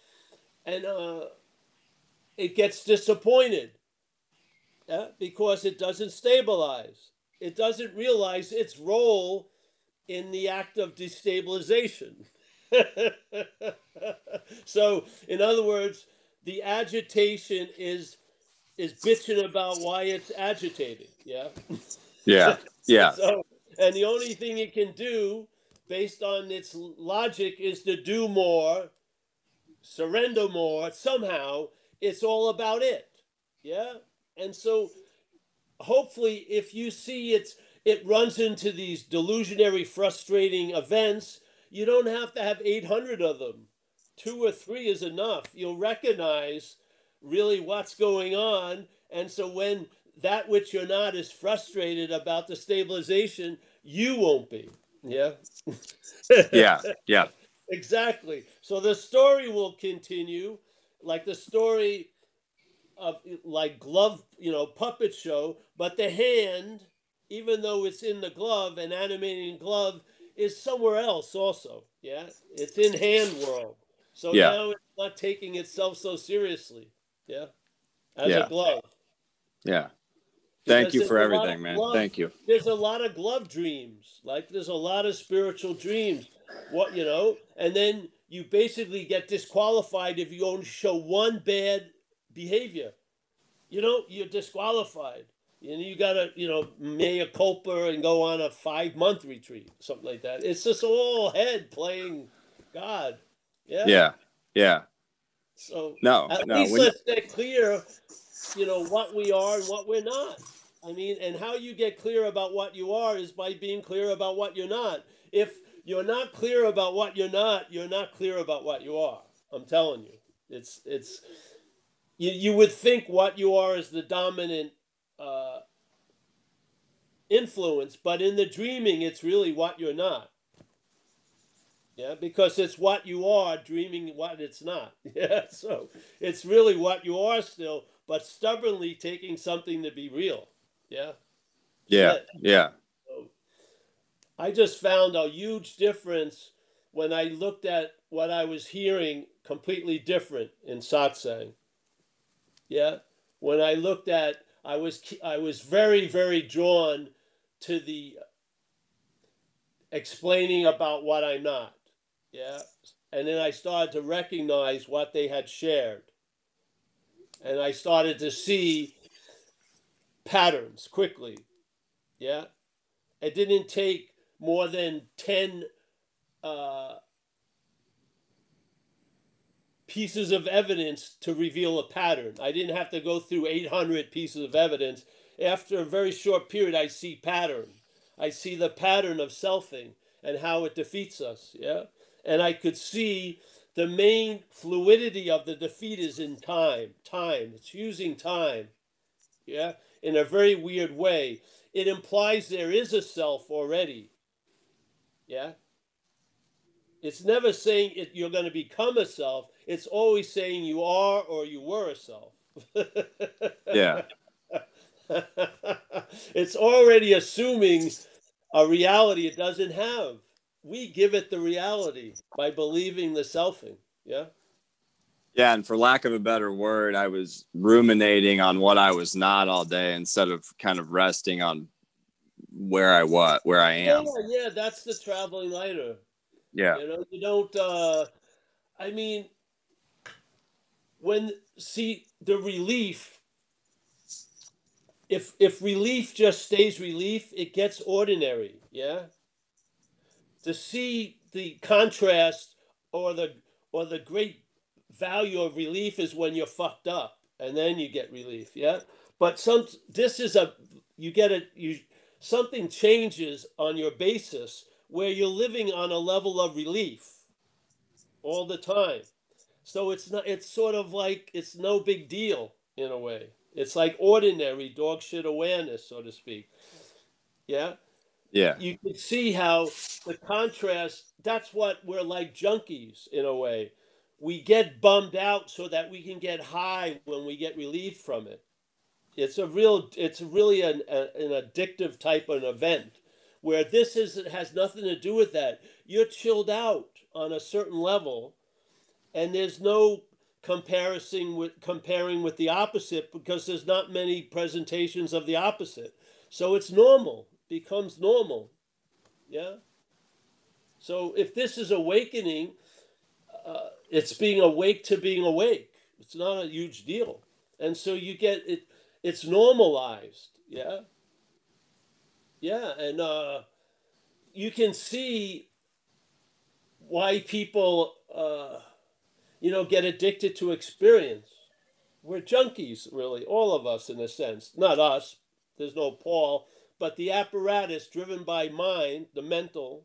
And uh, it gets disappointed yeah, because it doesn't stabilize. It doesn't realize its role in the act of destabilization. [laughs] so, in other words, the agitation is is bitching about why it's agitated. Yeah. yeah [laughs] yeah So, and the only thing it can do, based on its logic, is to do more, surrender more. Somehow, it's all about it. Yeah. And so, hopefully, if you see it's it runs into these delusionary, frustrating events, you don't have to have 800 of them. Two or three is enough. You'll recognize really what's going on. And so when that which you're not is frustrated about the stabilization, you won't be. Yeah. [laughs] yeah yeah [laughs] exactly. So the story will continue, like the story of like glove, you know, puppet show, but the hand, even though it's in the glove, an animating glove is somewhere else also. Yeah, it's in hand world. So Yeah. now it's not taking itself so seriously. Yeah, as Yeah. a glove. Yeah. Thank Because you for everything, man. glove- Thank you. There's a lot of glove dreams. Like there's a lot of spiritual dreams. What you know, and then you basically get disqualified if you only show one bad behavior. You know, you're disqualified. And you gotta, you know, mea culpa and go on a five month retreat, something like that. It's just all head playing God. Yeah. Yeah. Yeah. So No, at no. least let's get clear, you know, what we are and what we're not. I mean, and how you get clear about what you are is by being clear about what you're not. If you're not clear about what you're not, you're not clear about what you are. I'm telling you, it's it's. You, you would think what you are is the dominant uh, influence, but in the dreaming, it's really what you're not. Yeah, because it's what you are dreaming what it's not. [laughs] Yeah, so it's really what you are still, but stubbornly taking something to be real. Yeah. yeah. Yeah. So I just found a huge difference when I looked at what I was hearing completely different in satsang. Yeah. When I looked at I was I was very very drawn to the explaining about what I'm not. Yeah. And then I started to recognize what they had shared. And I started to see patterns quickly. Yeah. It didn't take more than 10 uh, pieces of evidence to reveal a pattern. I didn't have to go through 800 pieces of evidence. After a very short period, I see pattern. I see the pattern of selfing and how it defeats us. Yeah. And I could see the main fluidity of the defeat is in time. Time. It's using time. Yeah. In a very weird way. It implies there is a self already. Yeah. It's never saying it, you're going to become a self. It's always saying you are or you were a self. [laughs] Yeah. it's already assuming a reality it doesn't have. We give it the reality by believing the selfing. Yeah. Yeah, and for lack of a better word, I was ruminating on what I was not all day instead of kind of resting on where I was, where I am. Yeah, yeah, that's the traveling lighter. Yeah, You know, you don't. Uh, I mean, when see the relief. If if relief just stays relief, it gets ordinary. Yeah. To see the contrast or the or the great value of relief is when you're fucked up, and then you get relief. Yeah. But some this is a you get it you something changes on your basis where you're living on a level of relief all the time. So it's not it's sort of like it's no big deal in a way. It's like ordinary dog shit awareness, so to speak. Yeah. yeah, You can see how the contrast that's what we're like junkies in a way. We get bummed out so that we can get high when we get relief from it. It's a real it's really an, a, an addictive type of an event where this is it has nothing to do with that. You're chilled out on a certain level, and there's no comparison with comparing with the opposite because there's not many presentations of the opposite. So it's normal, becomes normal. Yeah. So if this is awakening, uh, it's being awake to being awake. It's not a huge deal, and so you get it. It's normalized. Yeah. Yeah, and uh, you can see why people, uh, you know, get addicted to experience. We're junkies, really, all of us in a sense. Not us. There's no Paul, but the apparatus driven by mind, the mental,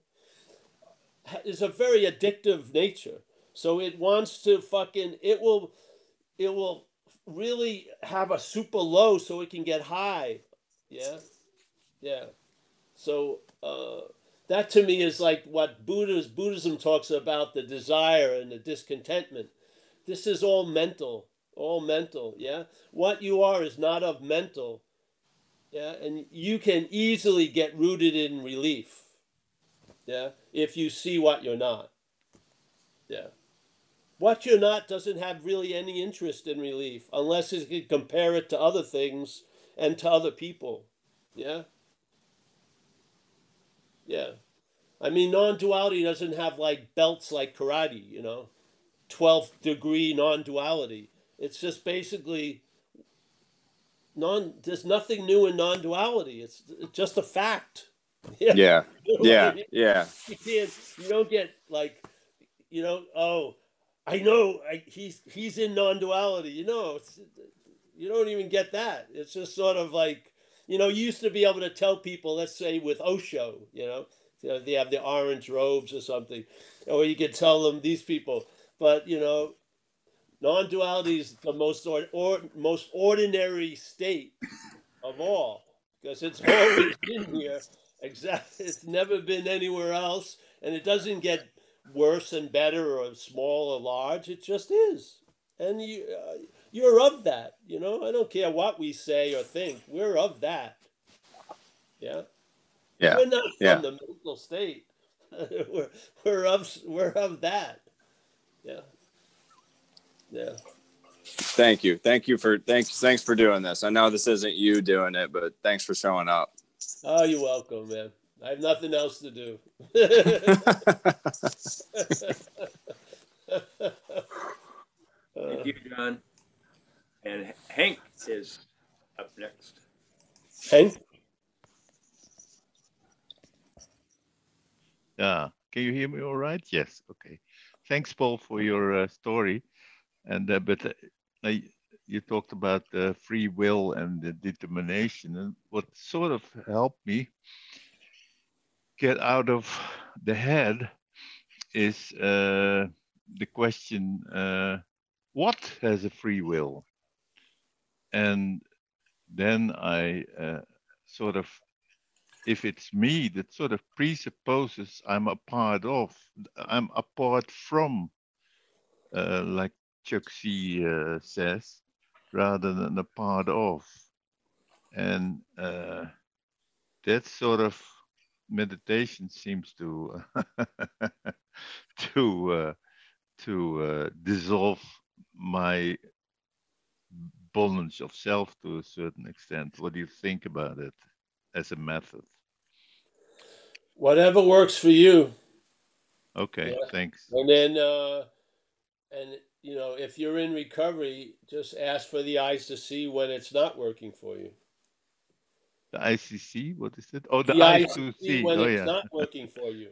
is a very addictive nature. So it wants to fucking. It will. It will really have a super low so it can get high. Yeah. Yeah. So uh, that to me is like what Buddha's Buddhism talks about the desire and the discontentment. This is all mental. all mental. Yeah, what you are is not of mental. Yeah, and you can easily get rooted in relief. Yeah, if you see what you're not. Yeah. What you're not doesn't have really any interest in relief unless you can compare it to other things and to other people. Yeah. Yeah. I mean, non duality doesn't have like belts like karate, you know, 12th degree non duality. It's just basically non, there's nothing new in non duality. It's just a fact. [laughs] Yeah. Yeah. Yeah. You can't, you don't get like, you know, oh, I know I, he's he's in non-duality. You know, it's, you don't even get that. It's just sort of like, you know, you used to be able to tell people, let's say with Osho, you know, they have the orange robes or something, or you could tell them these people. But you know, non-duality is the most or, or most ordinary state of all because it's always been here. Exactly, it's never been anywhere else, and it doesn't get worse and better or small or large. It just is, and you uh, you're of that. You know, I don't care what we say or think. We're of that. Yeah. Yeah. We're not from Yeah. the mental state. [laughs] we're we're of we're of that. Yeah. Yeah. Thank you. Thank you for thanks thanks for doing this. I know this isn't you doing it, but thanks for showing up. Oh, you're welcome, man. I have nothing else to do. [laughs] [laughs] Thank you, John. And Hank is up next. Hank? Yeah. Can you hear me all right? Yes. Okay. Thanks, Paul, for your uh, story. And uh, but uh, you talked about uh, free will and the determination, and what sort of helped me get out of the head is uh, the question: uh, What has a free will? And then I uh, sort of if it's me, that sort of presupposes I'm a part of, I'm apart from, uh, like Chuck C uh, says, rather than a part of. And uh, that sort of meditation seems to [laughs] to uh, to uh, dissolve my bondage of self to a certain extent. What do you think about it as a method? Whatever works for you. Okay, Yeah. thanks. And then, uh, and you know, if you're in recovery, just ask for the eyes to see when it's not working for you. The ICC, what is it? Oh, the, The eyes to see see. when Oh, it's yeah, not [laughs] working for you.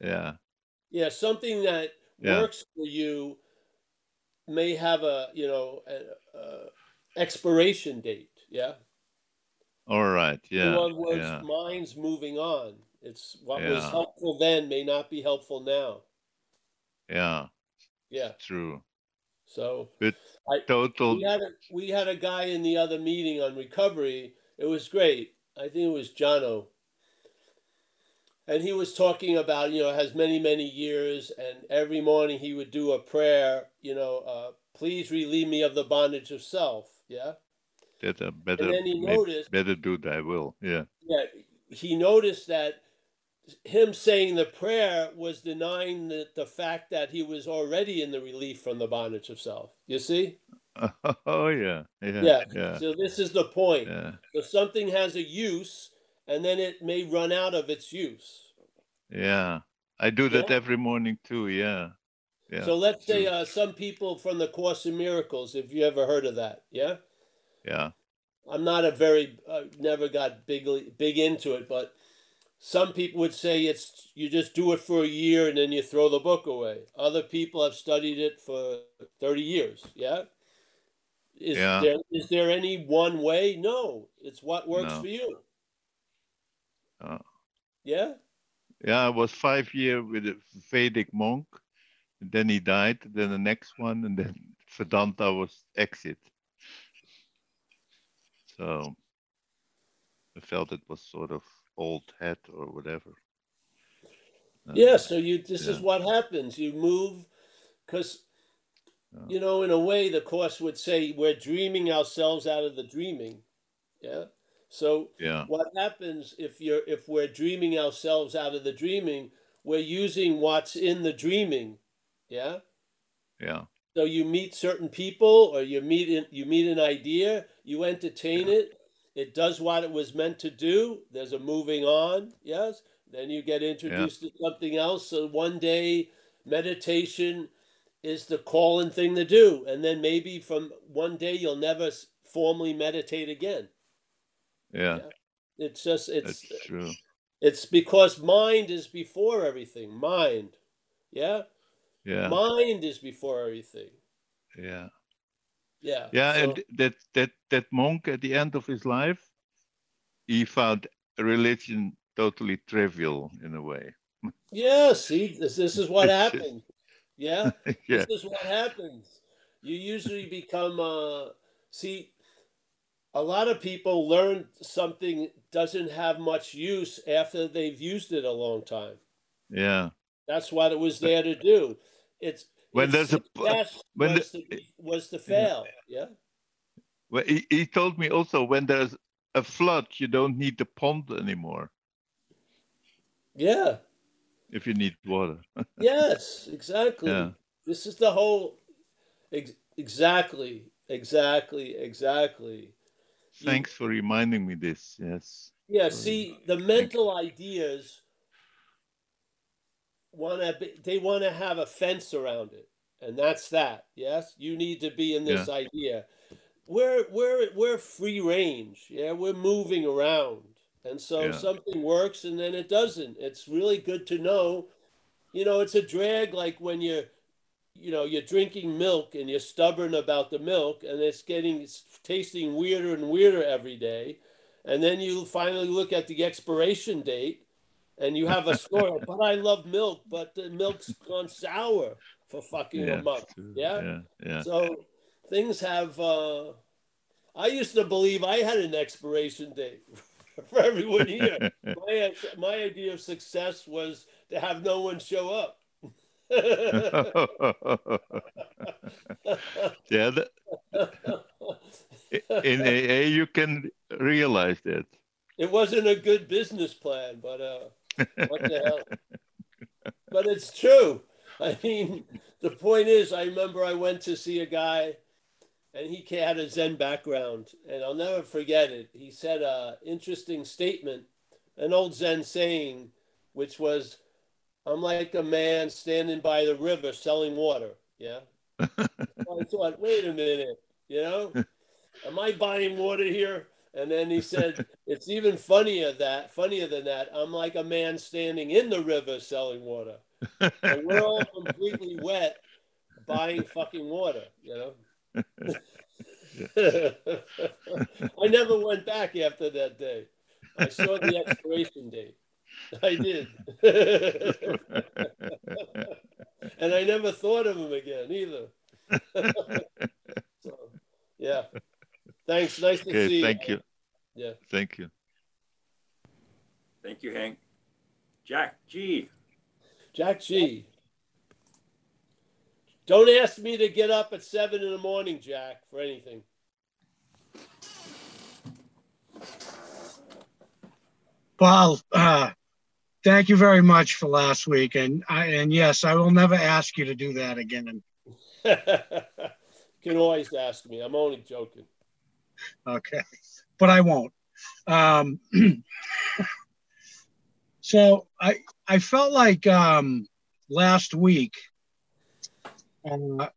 yeah, Yeah, something that Yeah. works for you may have a you know a, a expiration date. Yeah. all right, In yeah, other words, yeah, mine's moving on. It's what was helpful then may not be helpful now. yeah, Yeah. true. So But I- total, we had a, we had a guy in the other meeting on recovery. It was great. I think it was Jono. And he was talking about, you know, has many, many years, and every morning he would do a prayer, you know, uh, please relieve me of the bondage of self. Yeah. that uh, better, And then he noticed, better do that. I will. Yeah, yeah, he noticed that him saying the prayer was denying the, the fact that he was already in the relief from the bondage of self. You see? [laughs] oh yeah, yeah, Yeah. yeah, So this is the point. yeah, So something has a use, and then it may run out of its use. yeah. I do that Yeah. every morning too. Yeah, yeah, so let's say uh, some people from the Course in Miracles, if you ever heard of that, yeah. yeah, I'm not a very uh, never got big big into it, but some people would say it's you just do it for a year and then you throw the book away. Other people have studied it for 30 years. Yeah. Is Yeah. there is there any one way? No, it's what works No. for you. Uh, Yeah. yeah. I was five year with a Vedic monk. Then he died. Then the next one, and then [laughs] Vedanta was exit. So I felt it was sort of old hat or whatever. Uh, Yeah, so you this is what happens. You move because you know, in a way, the course would say we're dreaming ourselves out of the dreaming. Yeah. So Yeah. what happens if you're if we're dreaming ourselves out of the dreaming, we're using what's in the dreaming. Yeah. Yeah. So you meet certain people, or you meet in, you meet an idea, you entertain it. It does what it was meant to do. There's a moving on. Yes. Then you get introduced to something else. So one day, meditation is the calling thing to do, and then maybe from one day you'll never formally meditate again. Yeah. It's just it's That's true. it's because mind is before everything. Mind, yeah, Yeah. mind is before everything. Yeah. Yeah. Yeah, So- and that that that monk at the end of his life, he found religion totally trivial in a way. Yeah, see, this, this is what [laughs] happens. Yeah, [laughs] yeah. this is what happens. You usually become, uh, see, a lot of people learn something doesn't have much use after they've used it a long time. Yeah. That's what it was there to do. It's When its there's a- when was, the- to, was to fail. Yeah. Well, he, he told me also when there's a flood, you don't need the pond anymore Yeah. if you need water. [laughs] Yes. Exactly. Yeah. This is the whole. Ex- exactly. Exactly. Exactly. You- Thanks for reminding me this. Yes. Yeah, Sorry. see, the mental ideas want to be they want to have a fence around it, and that's that. Yes, you need to be in this idea. We're we're we're free range. Yeah, we're moving around, and so Yeah. something works and then it doesn't. It's really good to know. You know, it's a drag like when you're you know you're drinking milk and you're stubborn about the milk and it's getting it's tasting weirder and weirder every day and then you finally look at the expiration date and you have a story [laughs] but i love milk but the milk's gone sour for fucking Yeah. a month yeah? Yeah. Yeah. so things have uh i used to believe i had an expiration date [laughs] for everyone here [laughs] my, my idea of success was to have no one show up yeah. that- in AA, you can realize that. It wasn't a good business plan, but uh, what the hell? [laughs] But it's true. I mean, the point is, I remember I went to see a guy, and he had a Zen background, and I'll never forget it. He said a interesting statement, an old Zen saying, which was, "I'm like a man standing by the river selling water." Yeah. [laughs] I thought, wait a minute, you know, am I buying water here? And then he [laughs] said, it's even funnier that funnier than that. I'm like a man standing in the river selling water. [laughs] And we're all completely wet buying fucking water, you know. [laughs] I never went back after that day. I saw the expiration date. I did. and I never thought of him again either. so, yeah. Thanks. Nice to see okay. Thank you. Yeah. Thank you. Thank you, Hank. Jack G. Jack G. Don't ask me to get up at seven in the morning, Jack, for anything. Paul, uh, thank you very much for last week, and I, and yes, I will never ask you to do that again. [laughs] You can always ask me. I'm only joking. Okay, but I won't. Um, [clears throat] so I I felt like um, last week, uh,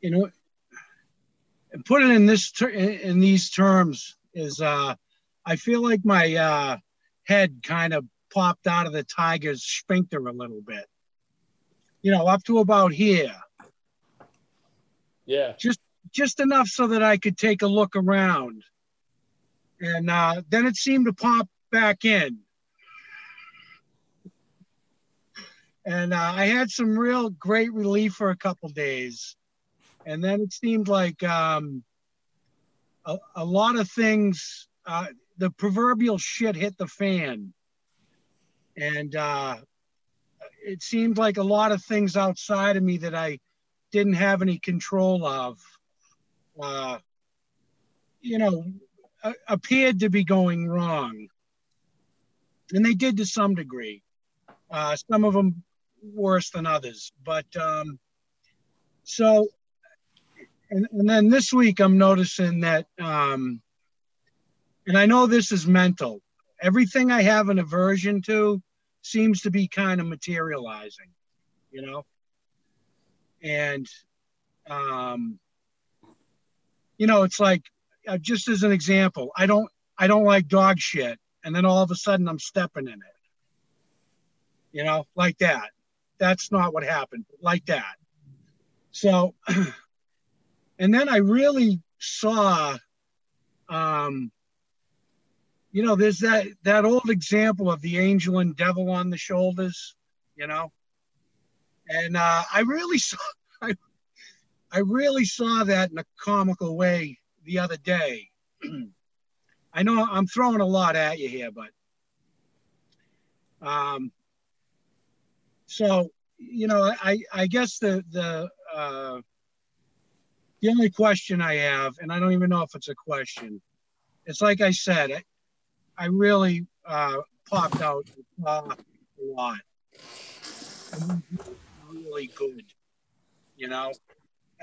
you know, put it in this ter- in these terms is uh, I feel like my uh, head kind of popped out of the tiger's sphincter a little bit. You know, up to about here Yeah. just enough so that I could take a look around. And uh, then it seemed to pop back in. And uh, I had some real great relief for a couple days. And then it seemed like um, a, a lot of things, uh, the proverbial shit hit the fan. And uh, it seemed like a lot of things outside of me that I didn't have any control of, uh, you know, a- appeared to be going wrong. And they did to some degree. Uh, some of them worse than others. But um, so, and, and then this week I'm noticing that, um, and I know this is mental. Everything I have an aversion to seems to be kind of materializing, you know? And, um, you know, it's like, uh, just as an example, I don't, I don't like dog shit. And then all of a sudden I'm stepping in it, you know, like that. That's not what happened, like that. So, [clears throat] and then I really saw, um, you know, there's that that old example of the angel and devil on the shoulders, you know, and uh, I really [laughs] saw, I, really saw that in a comical way the other day. [clears throat] I know I'm throwing a lot at you here, but um, so you know, I I guess the the uh, the only question I have, and I don't even know if it's a question, it's like I said, I, I really uh, popped out a lot. Really good, you know,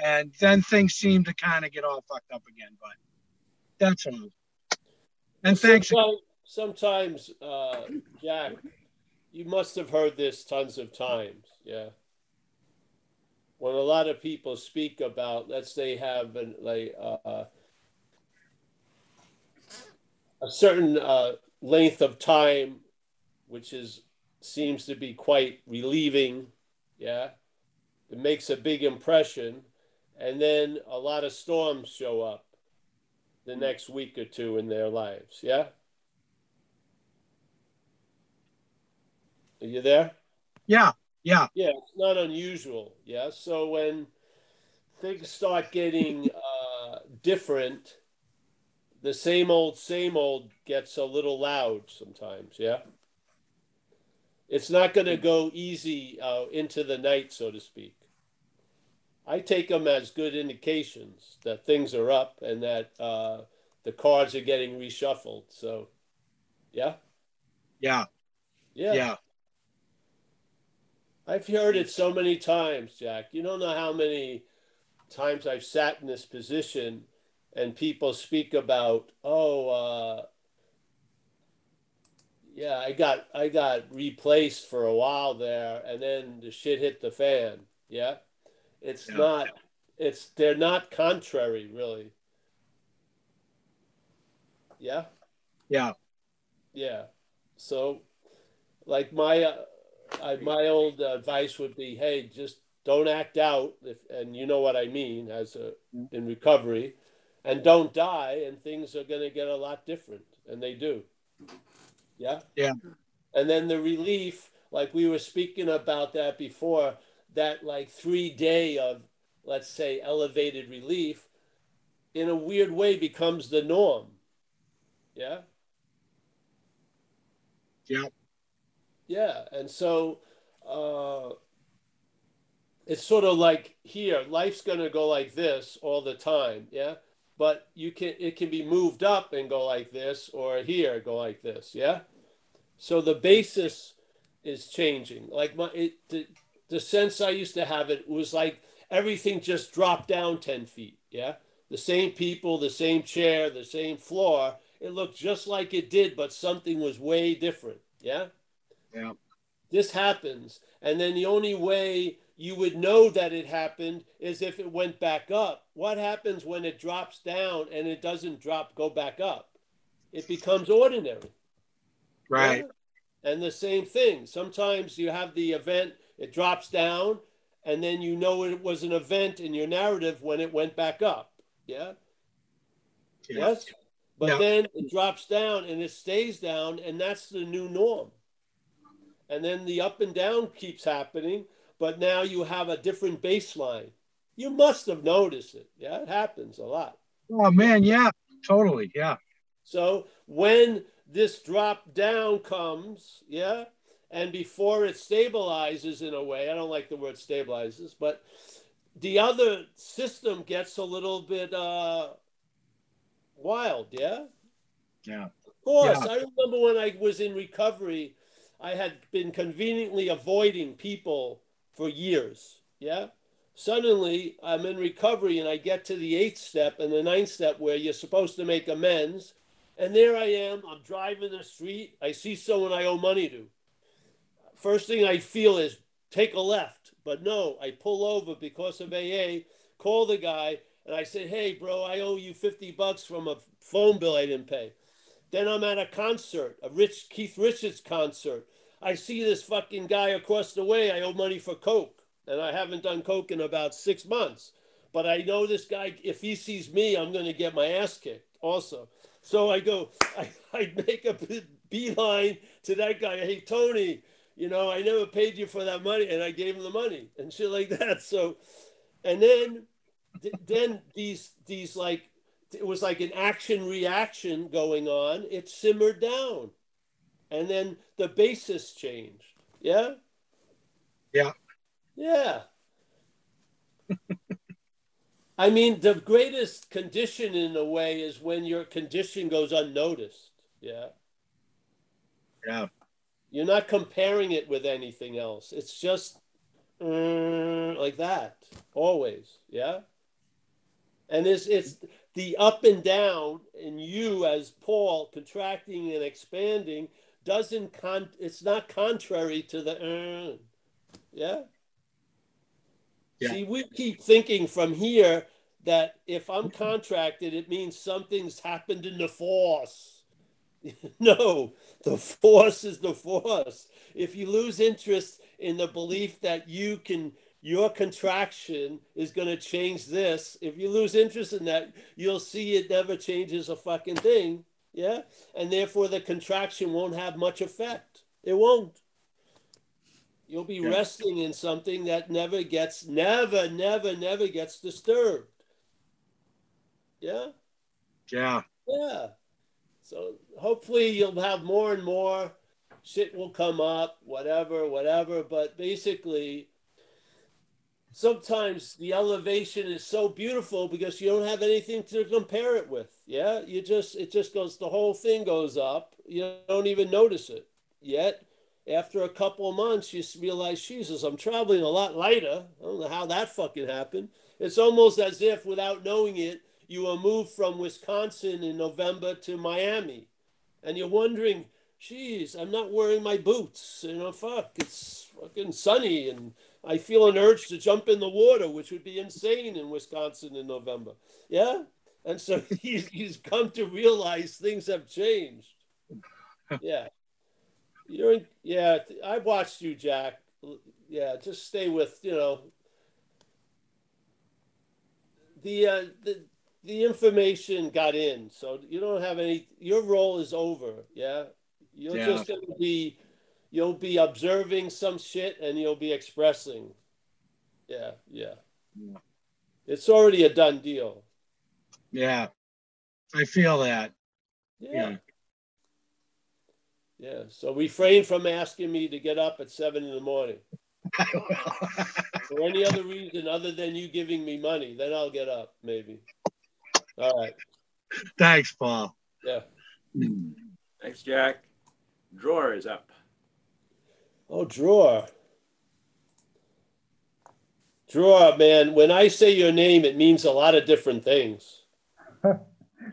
and then things seem to kind of get all fucked up again. But that's all. And thanks. Sometimes, sometimes uh, Jack, you must have heard this tons of times. Yeah. When a lot of people speak about, let's say, have an, like uh, a certain uh, length of time, which is seems to be quite relieving. Yeah, it makes a big impression, and then a lot of storms show up the next week or two in their lives. Yeah. Are you there? Yeah, yeah, Yeah, it's not unusual. Yeah. So when things start getting [laughs] uh, different, the same old, same old gets a little loud sometimes. Yeah. It's not going to go easy uh, into the night, so to speak. I take them as good indications that things are up and that uh, the cards are getting reshuffled. So, yeah, yeah, yeah, yeah. I've heard it so many times, Jack. You don't know how many times I've sat in this position and people speak about, oh, uh, yeah, I got I got replaced for a while there, and then the shit hit the fan. Yeah, it's Yeah. not. It's they're not contrary, really. Yeah. Yeah, Yeah. So, like my uh, I, my old advice would be, hey, just don't act out, if, and you know what I mean, as a in recovery, and don't die, and things are going to get a lot different, and they do. Yeah. Yeah. And then the relief, like we were speaking about that before, that like three day of let's say elevated relief, in a weird way becomes the norm. Yeah. yeah, Yeah, and so uh, it's sort of like here, life's going to go like this all the time, yeah. But you can it can be moved up and go like this, or here go like this, yeah. So the basis is changing. Like my it, the sense I used to have it was like everything just dropped down ten feet, yeah. The same people, the same chair, the same floor. It looked just like it did, but something was way different, yeah yeah, this happens and then the only way you would know that it happened is if it went back up what happens when it drops down and it doesn't drop go back up it becomes ordinary right, Yeah? and the same thing sometimes you have the event it drops down and then you know it was an event in your narrative when it went back up. Yeah? Yeah, yes? But Yeah. then it drops down and it stays down and that's the new norm. And then the up and down keeps happening but now you have a different baseline. You must have noticed it. Yeah it happens a lot. Oh man, yeah, totally, yeah, so when this drop down comes yeah and before it stabilizes in a way i don't like the word stabilizes but the other system gets a little bit uh, wild. Yeah. Yeah. Of course. Yeah. I remember when I was in recovery, I had been conveniently avoiding people for years. Yeah. Suddenly, I'm in recovery and I get to the eighth step and the ninth step where you're supposed to make amends. And there I am. I'm driving the street. I see someone I owe money to. First thing I feel is take a left. But no, I pull over because of AA, call the guy, and I say, hey, bro, I owe you 50 bucks from a phone bill I didn't pay. Then I'm at a concert, a Rich Keith Richards concert. I see this fucking guy across the way. I owe money for Coke, and I haven't done Coke in about six months. But I know this guy, if he sees me, I'm going to get my ass kicked also. So I go, [laughs] I, I make a beeline to that guy. Hey, Tony, you know, I never paid you for that money. And I gave him the money and shit like [laughs] that. So, and then, then these, these like, it was like an action reaction going on. It simmered down. And then the basis changed. Yeah. Yeah. Yeah. [laughs] I mean, the greatest condition in a way is when your condition goes unnoticed. Yeah. Yeah. You're not comparing it with anything else. It's just mm, like that always. Yeah. And it's, it's the up and down in you as Paul contracting and expanding doesn't con it's not contrary to the uh, yeah? Yeah. See, we keep thinking from here that if I'm contracted, it means something's happened in the force. [laughs] no, the force is the force. If you lose interest in the belief that you can, your contraction is going to change this, if you lose interest in that, you'll see it never changes a fucking thing. Yeah. And therefore, the contraction won't have much effect. It won't. You'll be Yeah. resting in something that never gets, never, never, never gets disturbed. Yeah. Yeah. Yeah. So hopefully you'll have more and more shit will come up, whatever, whatever. But basically, sometimes the elevation is so beautiful because you don't have anything to compare it with. Yeah. You just, it just goes, the whole thing goes up. You don't even notice it yet. After a couple of months, you realize, Jesus, I'm traveling a lot lighter. I don't know how that fucking happened. It's almost as if, without knowing it, you were moved from Wisconsin in November to Miami, and you're wondering, geez, I'm not wearing my boots. You know, fuck, it's fucking sunny, and I feel an urge to jump in the water, which would be insane in Wisconsin in November. Yeah, and so [laughs] he's, he's come to realize things have changed. Yeah, you're in, yeah. I've watched you, Jack. Yeah, just stay with you know the uh, the the information got in, so you don't have any. Your role is over. Yeah, you're Yeah. just gonna be, you'll be observing some shit and you'll be expressing. Yeah, yeah. Yeah. It's already a done deal. Yeah. I feel that. Yeah. Yeah. Yeah. So refrain from asking me to get up at seven in the morning [laughs] for any other reason other than you giving me money. Then I'll get up, maybe. All right. Thanks, Paul. Yeah. Thanks, Jack. Dror is up. Oh, drawer. Dror, man. When I say your name, it means a lot of different things. [laughs]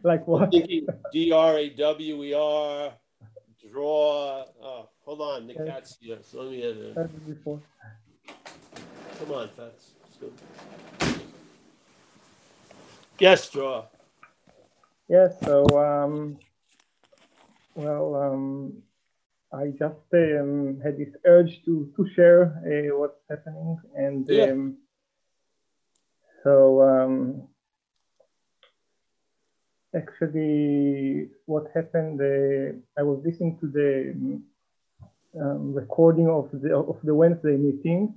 Like I'm what? thinking D R A W E R, draw. Oh, hold on. The Okay. cat's here. So let me get it. Heard before. Come on, Fats. Let's go. Yes, draw. Yes. So, um, well, um, I just um, had this urge to to share uh, what's happening, and Yeah. um, so um, actually, what happened? Uh, I was listening to the um, recording of the of the Wednesday meeting,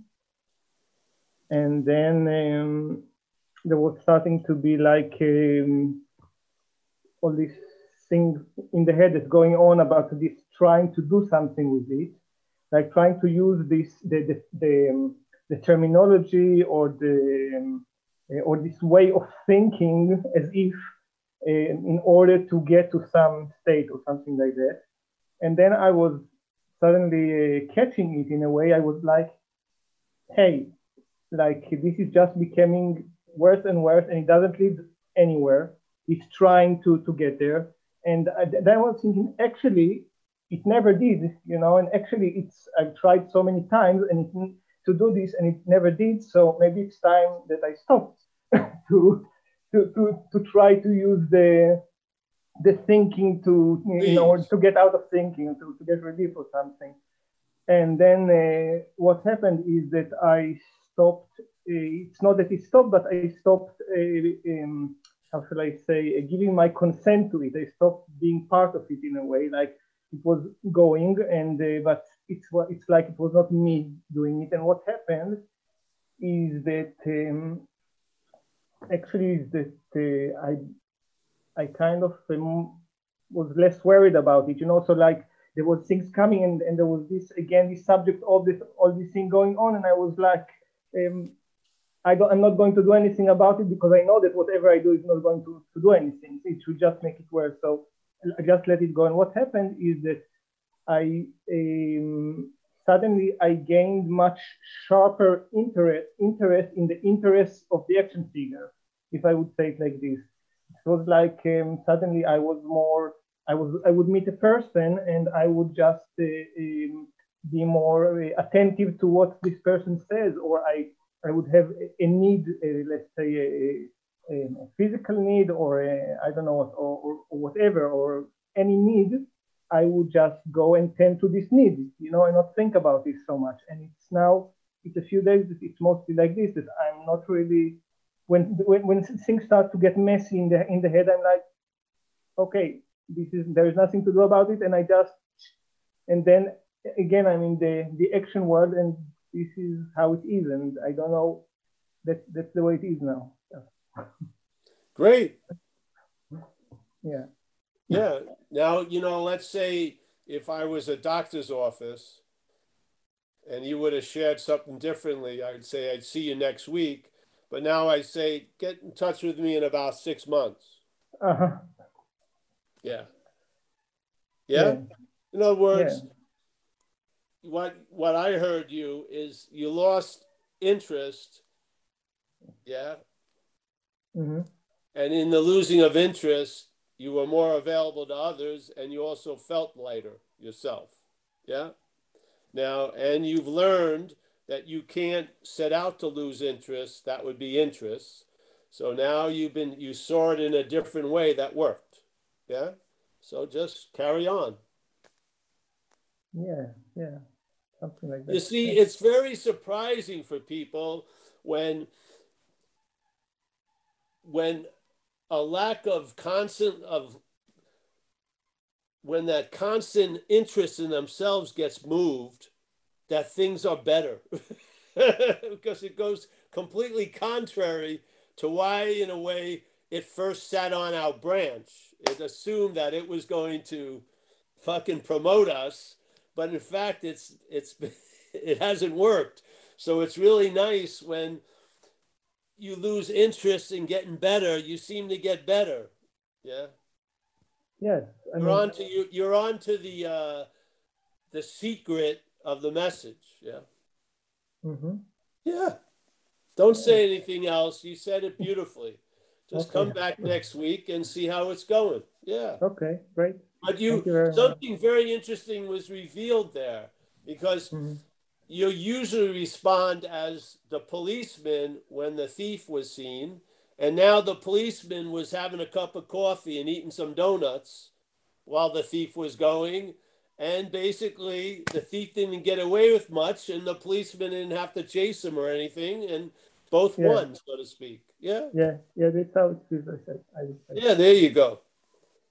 and then um, there was starting to be like um, all these things in the head that's going on about this trying to do something with it, like trying to use this the the the, um, the terminology or the um, uh, or this way of thinking as if uh, in order to get to some state or something like that. And then I was suddenly uh, catching it in a way. I was like, hey, like this is just becoming worse and worse, and it doesn't lead anywhere. It's trying to to get there. And I, then I was thinking, actually, it never did, you know. And actually, it's I've tried so many times, and it, to do this, and it never did. So maybe it's time that I stopped [laughs] to to to to try to use the the thinking to you know to get out of thinking to, to get relief or something and then uh, what happened is that i stopped uh, it's not that it stopped but i stopped uh, um, how shall i say uh, giving my consent to it i stopped being part of it in a way like it was going and uh, but it's it's like it was not me doing it and what happened is that um, actually is that uh, i I kind of um, was less worried about it, you know. So like there was things coming, and, and there was this again, this subject, all this, all this thing going on, and I was like, um, I I'm not going to do anything about it because I know that whatever I do is not going to, to do anything. It should just make it worse. So I just let it go. And what happened is that I um, suddenly I gained much sharper interest interest in the interests of the action figure, if I would say it like this it was like um, suddenly I was more I was I would meet a person and I would just uh, um, be more uh, attentive to what this person says, or I I would have a need, uh, let's say a, a, a, physical need, or I don't know, or, or, or, whatever, or any need. I would just go and tend to this need, you know, and not think about this so much. And it's now it's a few days that it's mostly like this that I'm not really when, when when things start to get messy in the in the head, I'm like, okay, this is there is nothing to do about it, and I just and then again I'm in the the action world, and this is how it is, and I don't know that that's the way it is now. Great. Yeah. Yeah. Now you know. Let's say if I was a doctor's office and you would have shared something differently, I'd say I'd see you next week. But now I say, get in touch with me in about six months. Uh-huh. Yeah. yeah. Yeah. In other words, yeah. What what I heard you is you lost interest. Yeah. Mm-hmm. And in the losing of interest, you were more available to others, and you also felt lighter yourself. Yeah. Now, and you've learned that you can't set out to lose interest. That would be interest. So now you've been you saw it in a different way that worked. Yeah. So just carry on. Yeah, yeah. Something like that. You see, it's very surprising for people when when a lack of constant of when that constant interest in themselves gets moved that things are better [laughs] because it goes completely contrary to why, in a way, it first sat on our branch. It assumed that it was going to fucking promote us, but in fact, it's it's [laughs] it hasn't worked. So it's really nice when you lose interest in getting better. You seem to get better. Yeah. Yes. I you're on to you. You're on to the uh, the secret of the message. Yeah. Mm-hmm. Yeah. Don't say anything else. You said it beautifully. Just okay. come back next week and see how it's going. Yeah. Okay, great. But you, you something much. very interesting was revealed there because mm-hmm. you usually respond as the policeman when the thief was seen. And now the policeman was having a cup of coffee and eating some donuts while the thief was going and basically the thief didn't get away with much and the policeman didn't have to chase him or anything and both yeah. won so to speak yeah yeah yeah that's how it is i I, I, yeah there you go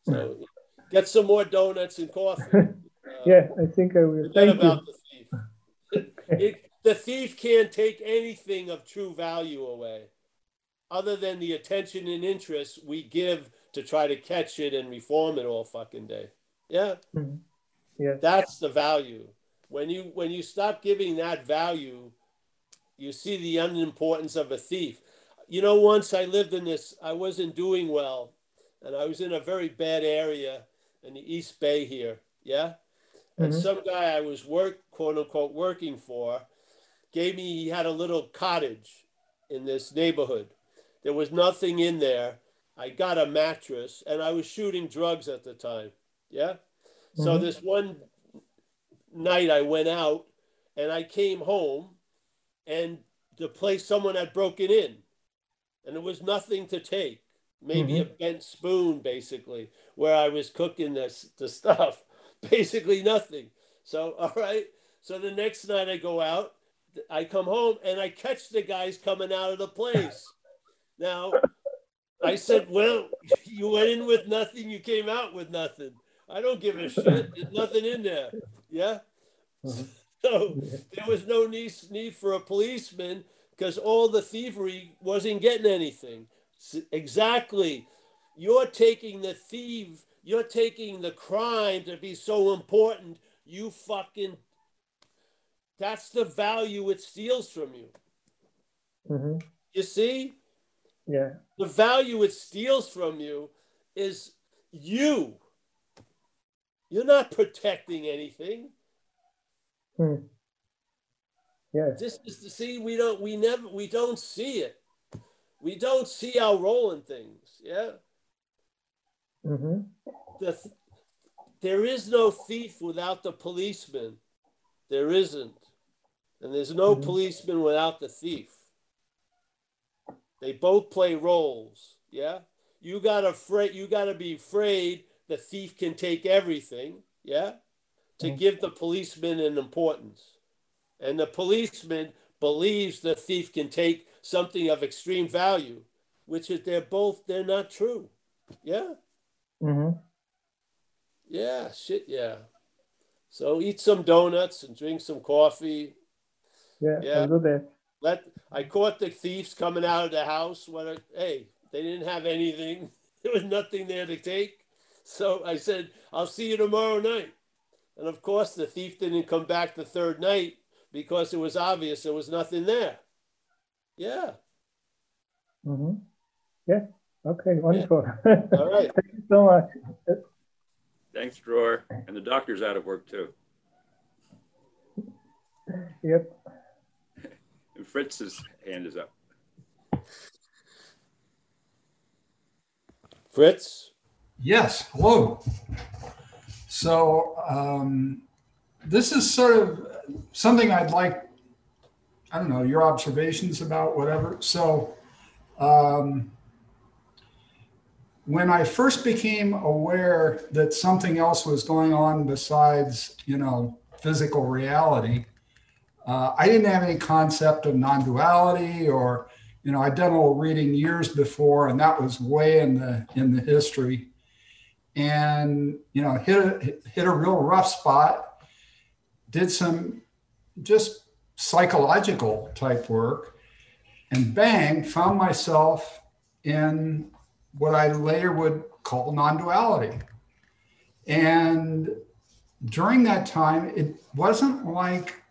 so [clears throat] get some more donuts and coffee [laughs] uh, yeah i think i will Thank about you. the thief [laughs] it, the thief can't take anything of true value away other than the attention and interest we give to try to catch it and reform it all fucking day yeah mm-hmm. Yeah. That's the value. When you when you stop giving that value, you see the unimportance of a thief. You know, once I lived in this, I wasn't doing well, and I was in a very bad area in the East Bay here. Yeah. And Mhm. some guy I was work quote unquote working for gave me he had a little cottage in this neighborhood. There was nothing in there. I got a mattress and I was shooting drugs at the time. Yeah. So Mhm. this one night I went out and I came home and the place someone had broken in and there was nothing to take. Maybe a bent spoon, basically, where I was cooking this the stuff. [laughs] Basically nothing. So [laughs] all right. So the next night I go out, I come home and I catch the guys coming out of the place. [laughs] Now I said, Well, you went in with nothing, you came out with nothing. I don't give a shit. There's nothing in there. Yeah. Mhm. So there was no need, need for a policeman because all the thievery wasn't getting anything. Exactly. You're taking the thief, you're taking the crime to be so important. You fucking, that's the value it steals from you. Mhm. You see? Yeah. The value it steals from you is you. You're not protecting anything. Hmm. Yes. This is to see we don't we never we don't see it. We don't see our role in things. Yeah. Mm-hmm. The th- there is no thief without the policeman. There isn't. And there's no Mhm. policeman without the thief. They both play roles. Yeah. You gotta afraid you gotta be afraid the thief can take everything. Yeah. To Mhm. give the policeman an importance. And the policeman believes the thief can take something of extreme value, which is they're both they're not true. Yeah. Mm-hmm. Yeah, shit, yeah. So eat some donuts and drink some coffee. Yeah, Yeah. Let I caught the thieves coming out of the house. What? Hey, they didn't have anything. [laughs] There was nothing there to take. So I said, "I'll see you tomorrow night." And of course, the thief didn't come back the third night because it was obvious there was nothing there. Yeah. Mm-hmm. Yeah. Okay, wonderful. All [laughs] right. Thank you so much. Thanks, Dror. And the doctor's out of work too. Yep. And Fritz's hand is up. Fritz. Yes, hello. So um, this is sort of something I'd like, I don't know, your observations about whatever. So um, when I first became aware that something else was going on besides, you know, physical reality, uh, I didn't have any concept of non-duality or, you know, I'd done a little reading years before, and that was way in the in the history and you know hit a hit a real rough spot did some just psychological type work and bang found myself in what i later would call non-duality and during that time it wasn't like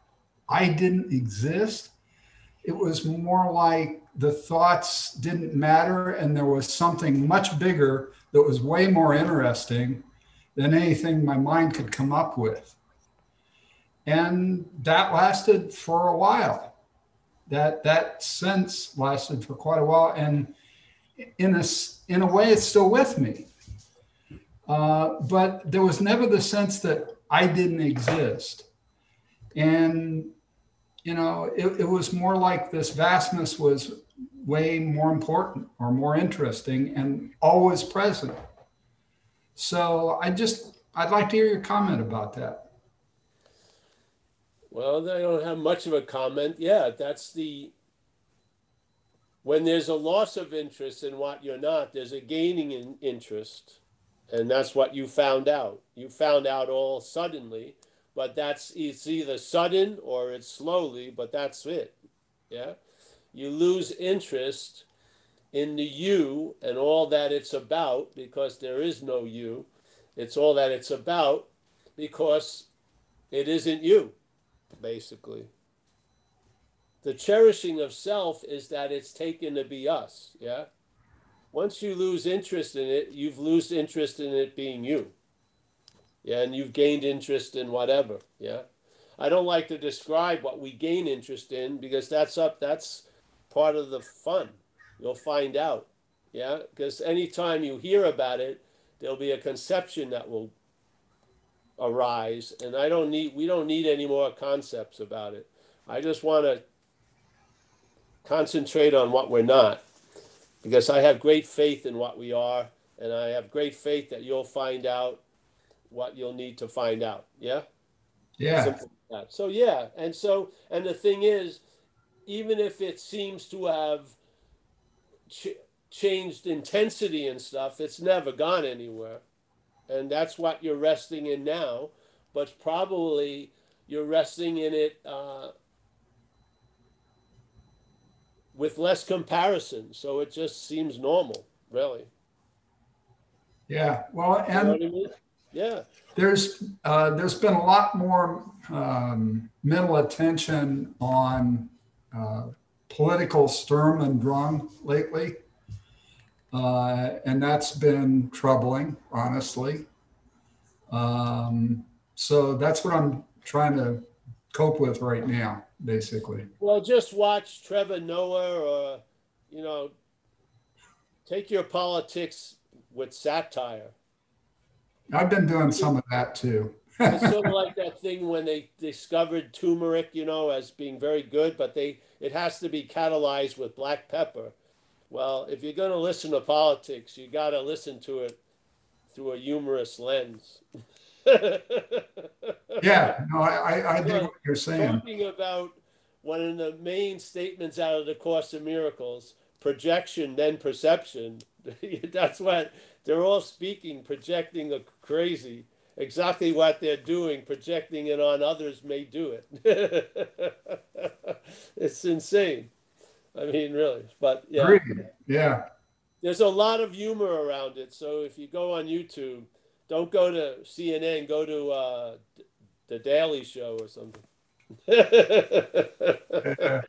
i didn't exist it was more like the thoughts didn't matter and there was something much bigger that was way more interesting than anything my mind could come up with. And that lasted for a while. That that sense lasted for quite a while, and in a in a way, it's still with me. Uh, but there was never the sense that I didn't exist, and you know, it, it was more like this vastness was way more important or more interesting and always present. So I just, I'd like to hear your comment about that. Well, I don't have much of a comment. Yeah, that's the when there's a loss of interest in what you're not, there's a gaining in interest. And that's what you found out. You found out all suddenly, but that's it's either sudden or it's slowly, but that's it. Yeah. You lose interest in the you and all that it's about because there is no you. It's all that it's about because it isn't you basically. the cherishing of self is that it's taken to be us. Yeah. Once you lose interest in it, you've lost interest in it being you. Yeah, and you've gained interest in whatever. Yeah. I don't like to describe what we gain interest in because that's up that's part of the fun. You'll find out. Yeah, because anytime you hear about it, there'll be a conception that will arise and I don't need we don't need any more concepts about it. I just want to concentrate on what we're not because I have great faith in what we are and I have great faith that you'll find out what you'll need to find out. Yeah? Yeah. That. So yeah, and so and the thing is even if it seems to have ch- changed intensity and stuff, it's never gone anywhere. And that's what you're resting in now. But probably you're resting in it uh, with less comparison. So it just seems normal, really. Yeah. Well, You know I mean? Yeah. there's uh, there's been a lot more um, mental attention on uh, political Sturm and Drang lately, uh, and that's been troubling, honestly. Um, so that's what I'm trying to cope with right now, basically. Well, just watch Trevor Noah or, you know, take your politics with satire. I've been doing some of that too. It's sort of [laughs] like that thing when they discovered turmeric, you know, as being very good, but they it has to be catalyzed with black pepper. Well, if you're going to listen to politics, you got to listen to it through a humorous lens. [laughs] Yeah, no, I, I, I dig what you're saying. Talking about one of the main statements out of the Course of Miracles, projection, then perception. [laughs] That's what they're all speaking, projecting a crazy. Exactly what they're doing, projecting it on others may do it. [laughs] it's insane. I mean, really. But yeah, Agreed. Yeah. there's a lot of humor around it. So if you go on YouTube, don't go to CNN, go to uh, the Daily Show or something. [laughs]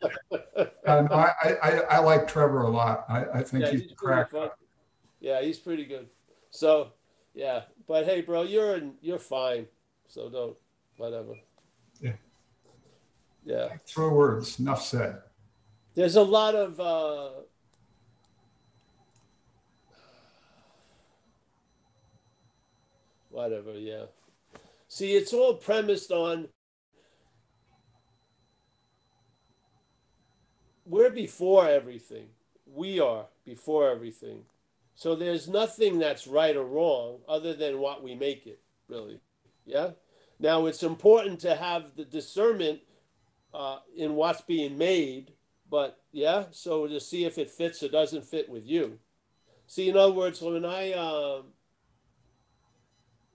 Um, I, I, I- like Trevor a lot. I, I think yeah, he's he's crack. Yeah, he's pretty good. So yeah, but hey, bro, you're in, you're fine. So don't whatever. Yeah. Yeah. Throw words. Enough said. There's a lot of uh, whatever. Yeah. See, it's all premised on we're before everything. We are before everything. So there's nothing that's right or wrong other than what we make it, really. Yeah. Now it's important to have the discernment uh, in what's being made, but yeah, so to see if it fits or doesn't fit with you. See, in other words, when I, um,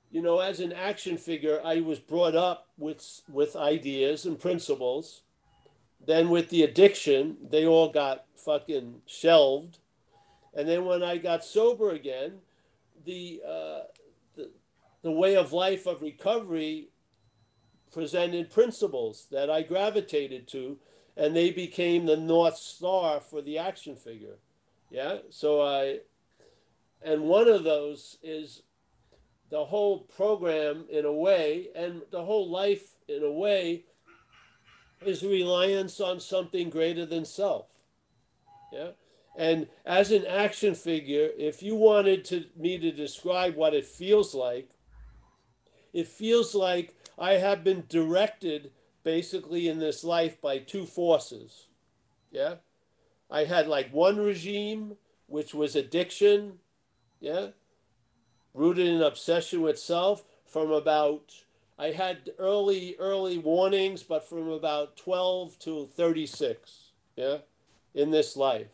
you know, as an action figure, I was brought up with with ideas and principles. Then with the addiction, they all got fucking shelved. And then when I got sober again, the uh, the, the way of life of recovery presented principles that I gravitated to, and they became the north star for the action figure. Yeah. So I, and one of those is the whole program in a way, and the whole life in a way, is reliance on something greater than self. Yeah. And as an action figure, if you wanted to me to describe what it feels like, it feels like I have been directed basically in this life by two forces. Yeah. I had like one regime, which was addiction. Yeah. Rooted in obsession with self from about, I had early, early warnings, but from about 12 to 36. Yeah. In this life.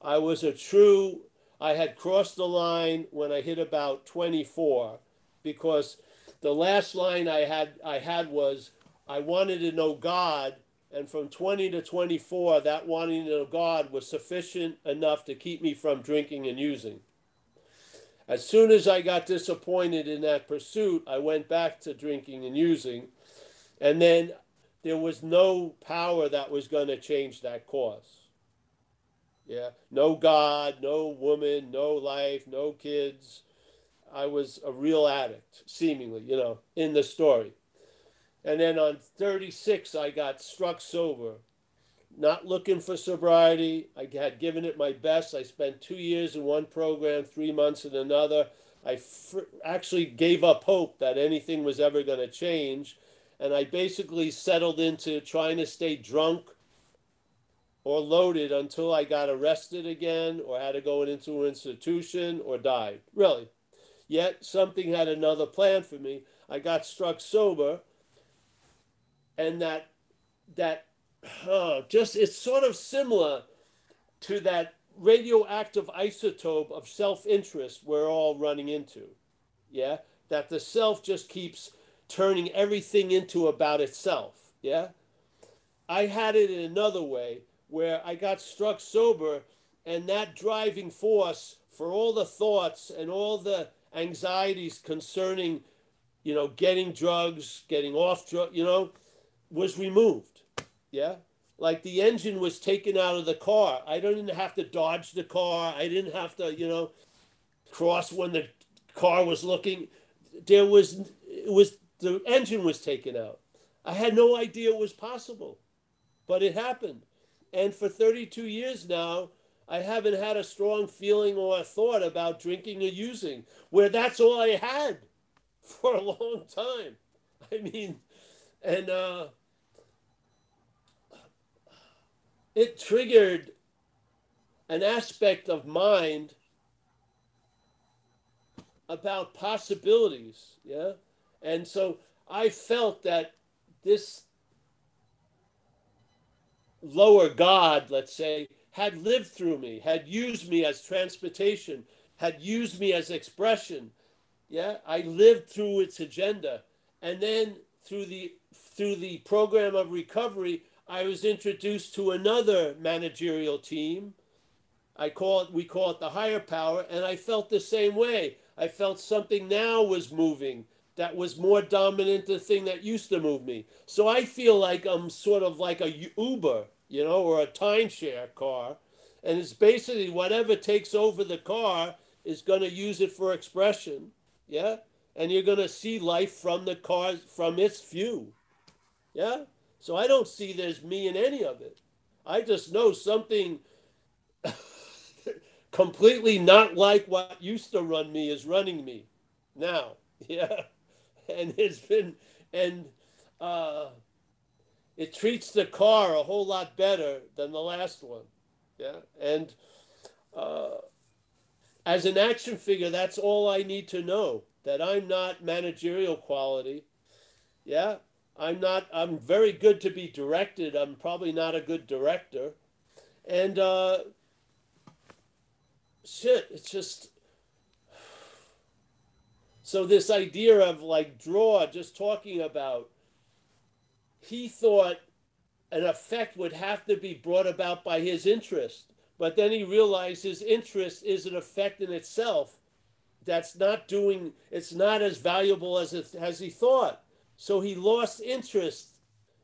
I was a true, I had crossed the line when I hit about 24 because the last line I had I had was I wanted to know God and from 20 to 24 that wanting to know God was sufficient enough to keep me from drinking and using. As soon as I got disappointed in that pursuit, I went back to drinking and using. And then there was no power that was going to change that course. Yeah, no God, no woman, no life, no kids. I was a real addict, seemingly, you know, in the story. And then on 36, I got struck sober, not looking for sobriety. I had given it my best. I spent two years in one program, three months in another. I fr- actually gave up hope that anything was ever going to change. And I basically settled into trying to stay drunk or loaded until I got arrested again or had to go into an institution or died. Really. Yet something had another plan for me. I got struck sober and that that uh, just it's sort of similar to that radioactive isotope of self-interest we're all running into yeah? That the self just keeps turning everything into about itself yeah? I had it in another way where i got struck sober and that driving force for all the thoughts and all the anxieties concerning you know getting drugs getting off drug you know was removed. Yeah. Like the engine was taken out of the car. I didn't have to dodge the car. I didn't have to, you know, cross when the car was looking. There was, it was, the engine was taken out. I had no idea it was possible, but it happened. And for 32 years now, I haven't had a strong feeling or a thought about drinking or using, where that's all I had [laughs] for a long time. I mean, and uh, it triggered an aspect of mind about possibilities yeah? And so i felt that this lower god let's say had lived through me had used me as transportation had used me as expression yeah? I lived through its agenda. And then through the through the program of recovery I was introduced to another managerial team. I call it, we call it the higher power, and I felt the same way. I felt something now was moving that was more dominant the thing that used to move me. So I feel like I'm sort of like a Uber, you know, or a timeshare car. And it's basically whatever takes over the car is going to use it for expression. Yeah. And you're going to see life from the car, from its view. Yeah. So I don't see there's me in any of it. I just know something [laughs] completely not like what used to run me is running me now. [laughs] Yeah. And it's been, and uh, it treats the car a whole lot better than the last one. Yeah. And uh, as an action figure, that's all I need to know that I'm not managerial quality. Yeah. I'm not, I'm very good to be directed. I'm probably not a good director. And uh, shit, it's just. So, this idea of like Dror, just talking about, he thought an effect would have to be brought about by his interest. But then he realized his interest is an effect in itself that's not doing, it's not as valuable as, it, as he thought. So he lost interest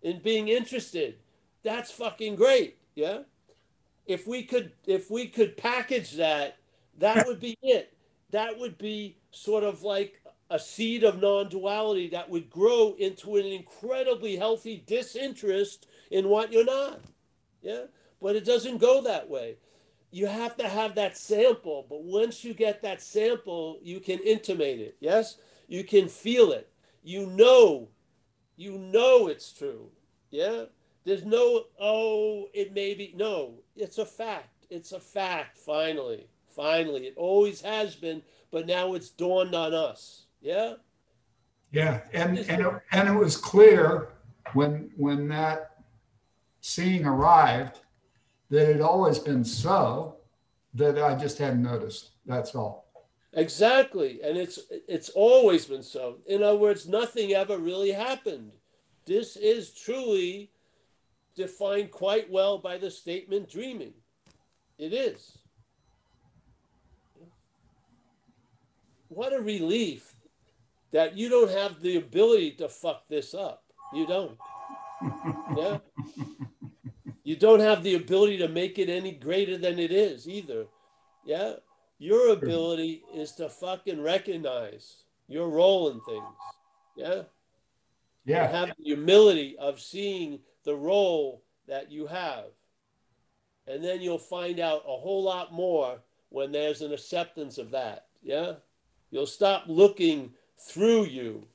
in being interested. That's fucking great. Yeah. If we could if we could package that, that would be it. That would be sort of like a seed of non-duality that would grow into an incredibly healthy disinterest in what you're not. Yeah. But it doesn't go that way. You have to have that sample, but once you get that sample, you can intimate it. Yes? You can feel it you know, you know it's true. Yeah? There's no, oh, it may be. No, it's a fact. It's a fact, finally. Finally. It always has been, but now it's dawned on us. Yeah? Yeah. And, and, it, and it was clear when, when that seeing arrived that it always been so that I just hadn't noticed. That's all. Exactly, and it's it's always been so. In other words, nothing ever really happened. This is truly defined quite well by the statement dreaming. It is. What a relief that you don't have the ability to fuck this up. You don't. [laughs] Yeah. You don't have the ability to make it any greater than it is either. Yeah. Your ability is to fucking recognize your role in things. Yeah. Yeah. And have the humility of seeing the role that you have. And then you'll find out a whole lot more when there's an acceptance of that. Yeah. You'll stop looking through you.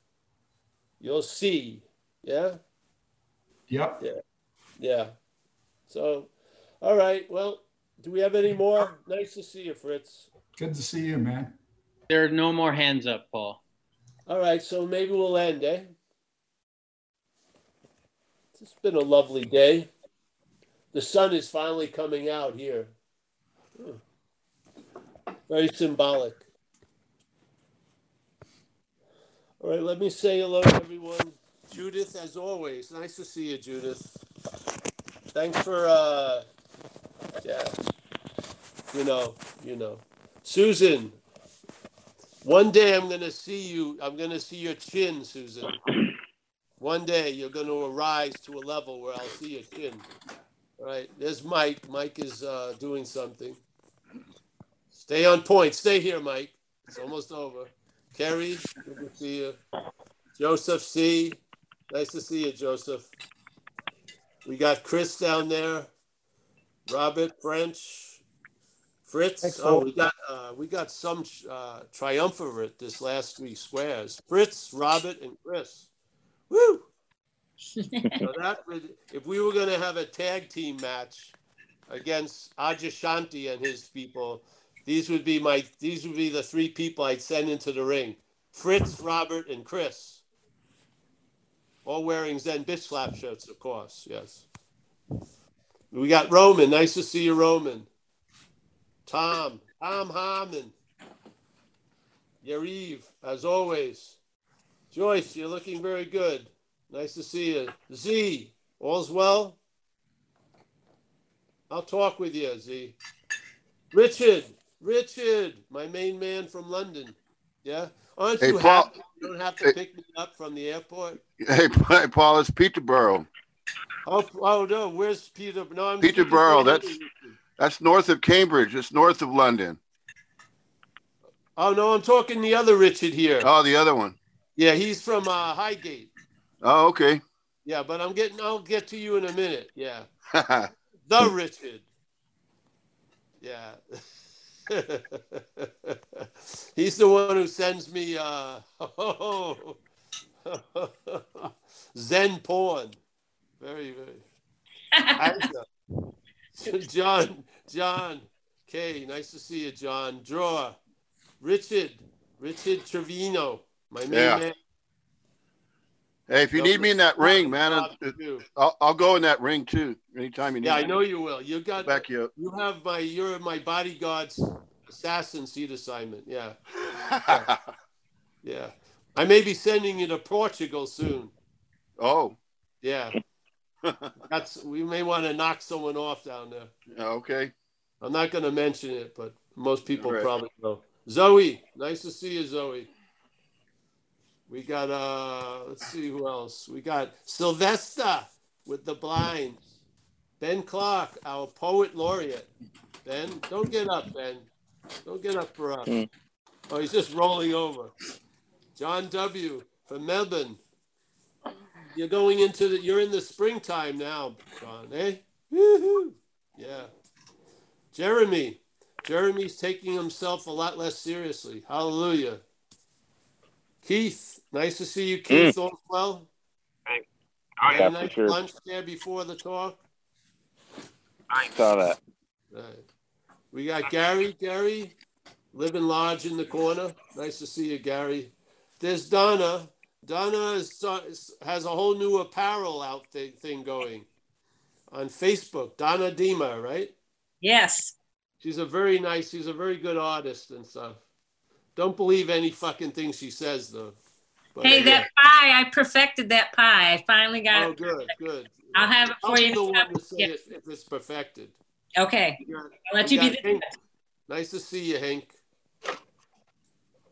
You'll see. Yeah. Yep. Yeah. Yeah. So, all right. Well, do we have any more? Nice to see you, Fritz. Good to see you, man. There are no more hands up, Paul. All right. So maybe we'll end, eh? It's been a lovely day. The sun is finally coming out here. Hmm. Very symbolic. All right, let me say hello to everyone. Judith, as always, nice to see you, Judith. Thanks for, uh, yeah, you know, you know. Susan, one day I'm going to see you, I'm going to see your chin, Susan. [clears throat] One day you're going to arise to a level where I'll see your chin. All right, there's Mike. Mike is uh, doing something. Stay on point. Stay here, Mike. It's almost over. Kerry, good to see you. Joseph C. Nice to see you, Joseph. We got Chris down there. Robert French. Fritz. Thanks, oh, we got uh, we got some uh, triumvirate this last week squares. Fritz, Robert, and Chris. Woo! so [laughs] that would, if we were going to have a tag team match against Adyashanti and his people, these would be my these would be the three people I'd send into the ring: Fritz, Robert, and Chris. All wearing Zen bitch slap shirts, of course. Yes. We got Roman. Nice to see you, Roman. Tom, Tom Harmon. Yariv, as always. Joyce, you're looking very good. Nice to see you. Z, all's well? I'll talk with you, Z. Richard, Richard, my main man from London. Yeah? Aren't Hey, you Paul. happy you don't have to Hey. pick me up from the airport? Hey, [laughs] Paul, it's Peterborough. Oh, oh no, where's Peter? No, I'm Peterborough, that's- That's north of Cambridge. It's north of London. Oh no, I'm talking the other Richard here. Oh, the other one. Yeah, he's from uh, Highgate. Oh, okay. Yeah, but I'm getting. I'll get to you in a minute. Yeah, [laughs] the Richard. Yeah. [laughs] He's the one who sends me uh, [laughs] Zen porn. Very, very. Isaac. [laughs] John, John, K. Nice to see you, John. Dror. Richard, Richard Trevino, my main Yeah. man. hey, if you need me in that ring, man, I'll. I'll, I'll go in that ring too. Anytime you need. Yeah, I me. know you will. You got back you You have my you're my bodyguard's assassin seat assignment. Yeah. [laughs] up. Yeah. I may be sending you to Portugal soon. oh, Yeah. That's we may want to knock someone off down there. okay. I'm not going to mention it, but most people All right. probably know. Zoe, nice to see you, Zoe. We got uh let's see who else. We got Sylvester with the blinds. Ben Clark, our poet laureate. Ben, don't get up, Ben. Don't get up for us. Mm. Oh, he's just rolling over. John W. from Melbourne. You're going into the you're in the springtime now, John, eh? Woo-hoo. Yeah. Jeremy. Jeremy's taking himself a lot less seriously. Hallelujah. Keith, nice to see you, Keith. All well? Oh, Had yeah, a nice sure. lunch there before the talk. I saw that. Right. We got Gary. Gary, living large in the corner. Nice to see you, Gary. There's Donna. Donna is, has a whole new apparel out thing, thing going on Facebook. Donna Dima, right? Yes. She's a very nice. She's a very good artist and stuff. Don't believe any fucking thing she says though. But, Hey, uh, that pie, I perfected that pie. I finally got Oh, it. Oh, good, good. I'll have it I'll for be you. the one to say Yeah. it if it's perfected. Okay. Got- I'll let you be the Nice to see you, Hank.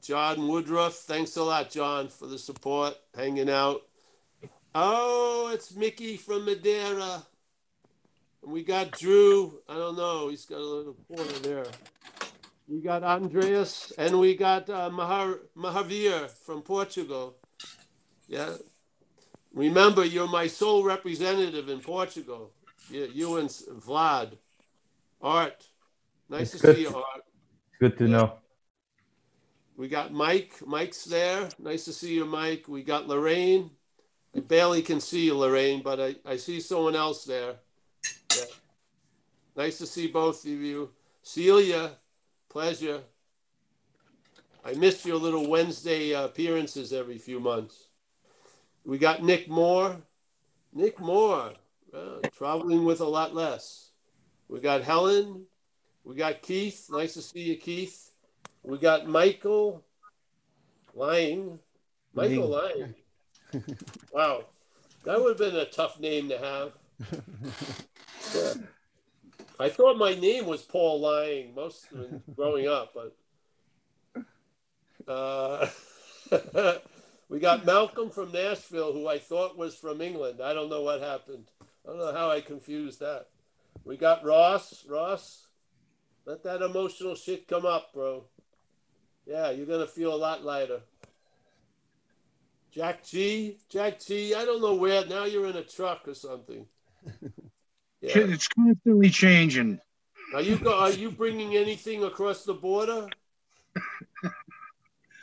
John Woodruff, thanks a lot, John, for the support, hanging out. Oh, it's Mickey from Madeira. And we got Drew. I don't know. He's got a little corner there. We got Andreas and we got uh, Mahar- Mahavir from Portugal. Yeah. Remember, you're my sole representative in Portugal. You, you and Vlad. Art. Nice It's to good. see you, Art. Good to know. We got Mike. Mike's there. Nice to see you, Mike. We got Lorraine. I barely can see you, Lorraine, but I, I see someone else there. Yeah. Nice to see both of you. Celia, pleasure. I miss your little Wednesday appearances every few months. We got Nick Moore. Nick Moore, uh, traveling with a lot less. We got Helen. We got Keith. Nice to see you, Keith. We got Michael Lang. Michael Lang. Wow. That would have been a tough name to have. Yeah. [laughs] I thought my name was Paul Lang most growing up, but uh, [laughs] we got Malcolm from Nashville, who I thought was from England. I don't know what happened. I don't know how I confused that. We got Ross. Ross, let that emotional shit come up, bro. Yeah, you're gonna feel a lot lighter. Jack G, Jack G. I don't know where. Now you're in a truck or something. [laughs] Yeah. It's constantly changing. Are you go, are you bringing anything across the border?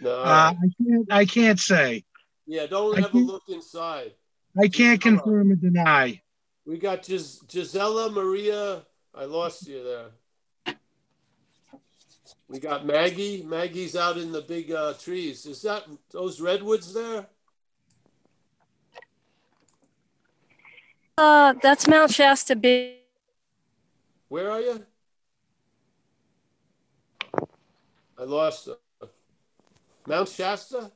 No. [laughs] Uh, I can't. I can't say. yeah, don't I ever look inside. I can't confirm or deny. We got Gis- Gisela Maria. I lost you there. We got Maggie. Maggie's out in the big uh, trees. Is that those redwoods there? Uh, that's Mount Shasta Big. Where are you? I lost her. Mount Shasta.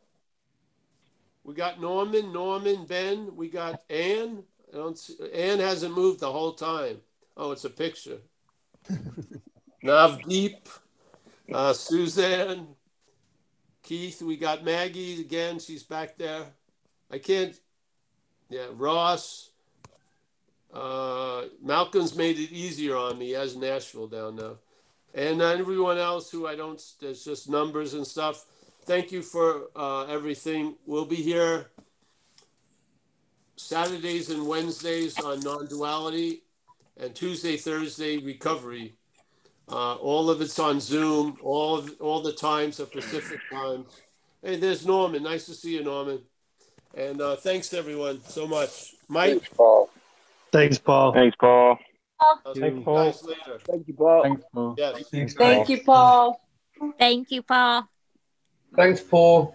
We got Norman, Norman, Ben. We got Anne. I don't see, Ann hasn't moved the whole time. Oh, it's a picture. [laughs] Navdeep, uh, Suzanne, Keith. We got Maggie again. She's back there. I can't. Yeah, Ross. Uh, Malcolm's made it easier on me. He has Nashville down now. And everyone else who I don't, there's just numbers and stuff. Thank you for uh, everything. We'll be here Saturdays and Wednesdays on non duality, and Tuesday, Thursday, recovery. Uh, all of it's on Zoom, all, of, all the times are Pacific times. Hey, there's Norman. Nice to see you, Norman. And uh, thanks, everyone, so much. Mike? Thanks, Paul. Thanks, Paul. Thanks, Paul. I'll Thanks, you Paul. guys later. Thank you, Paul. Thanks, Paul. Yes. Thanks, Thank you, Paul. Thank you, Paul. Thanks, Paul.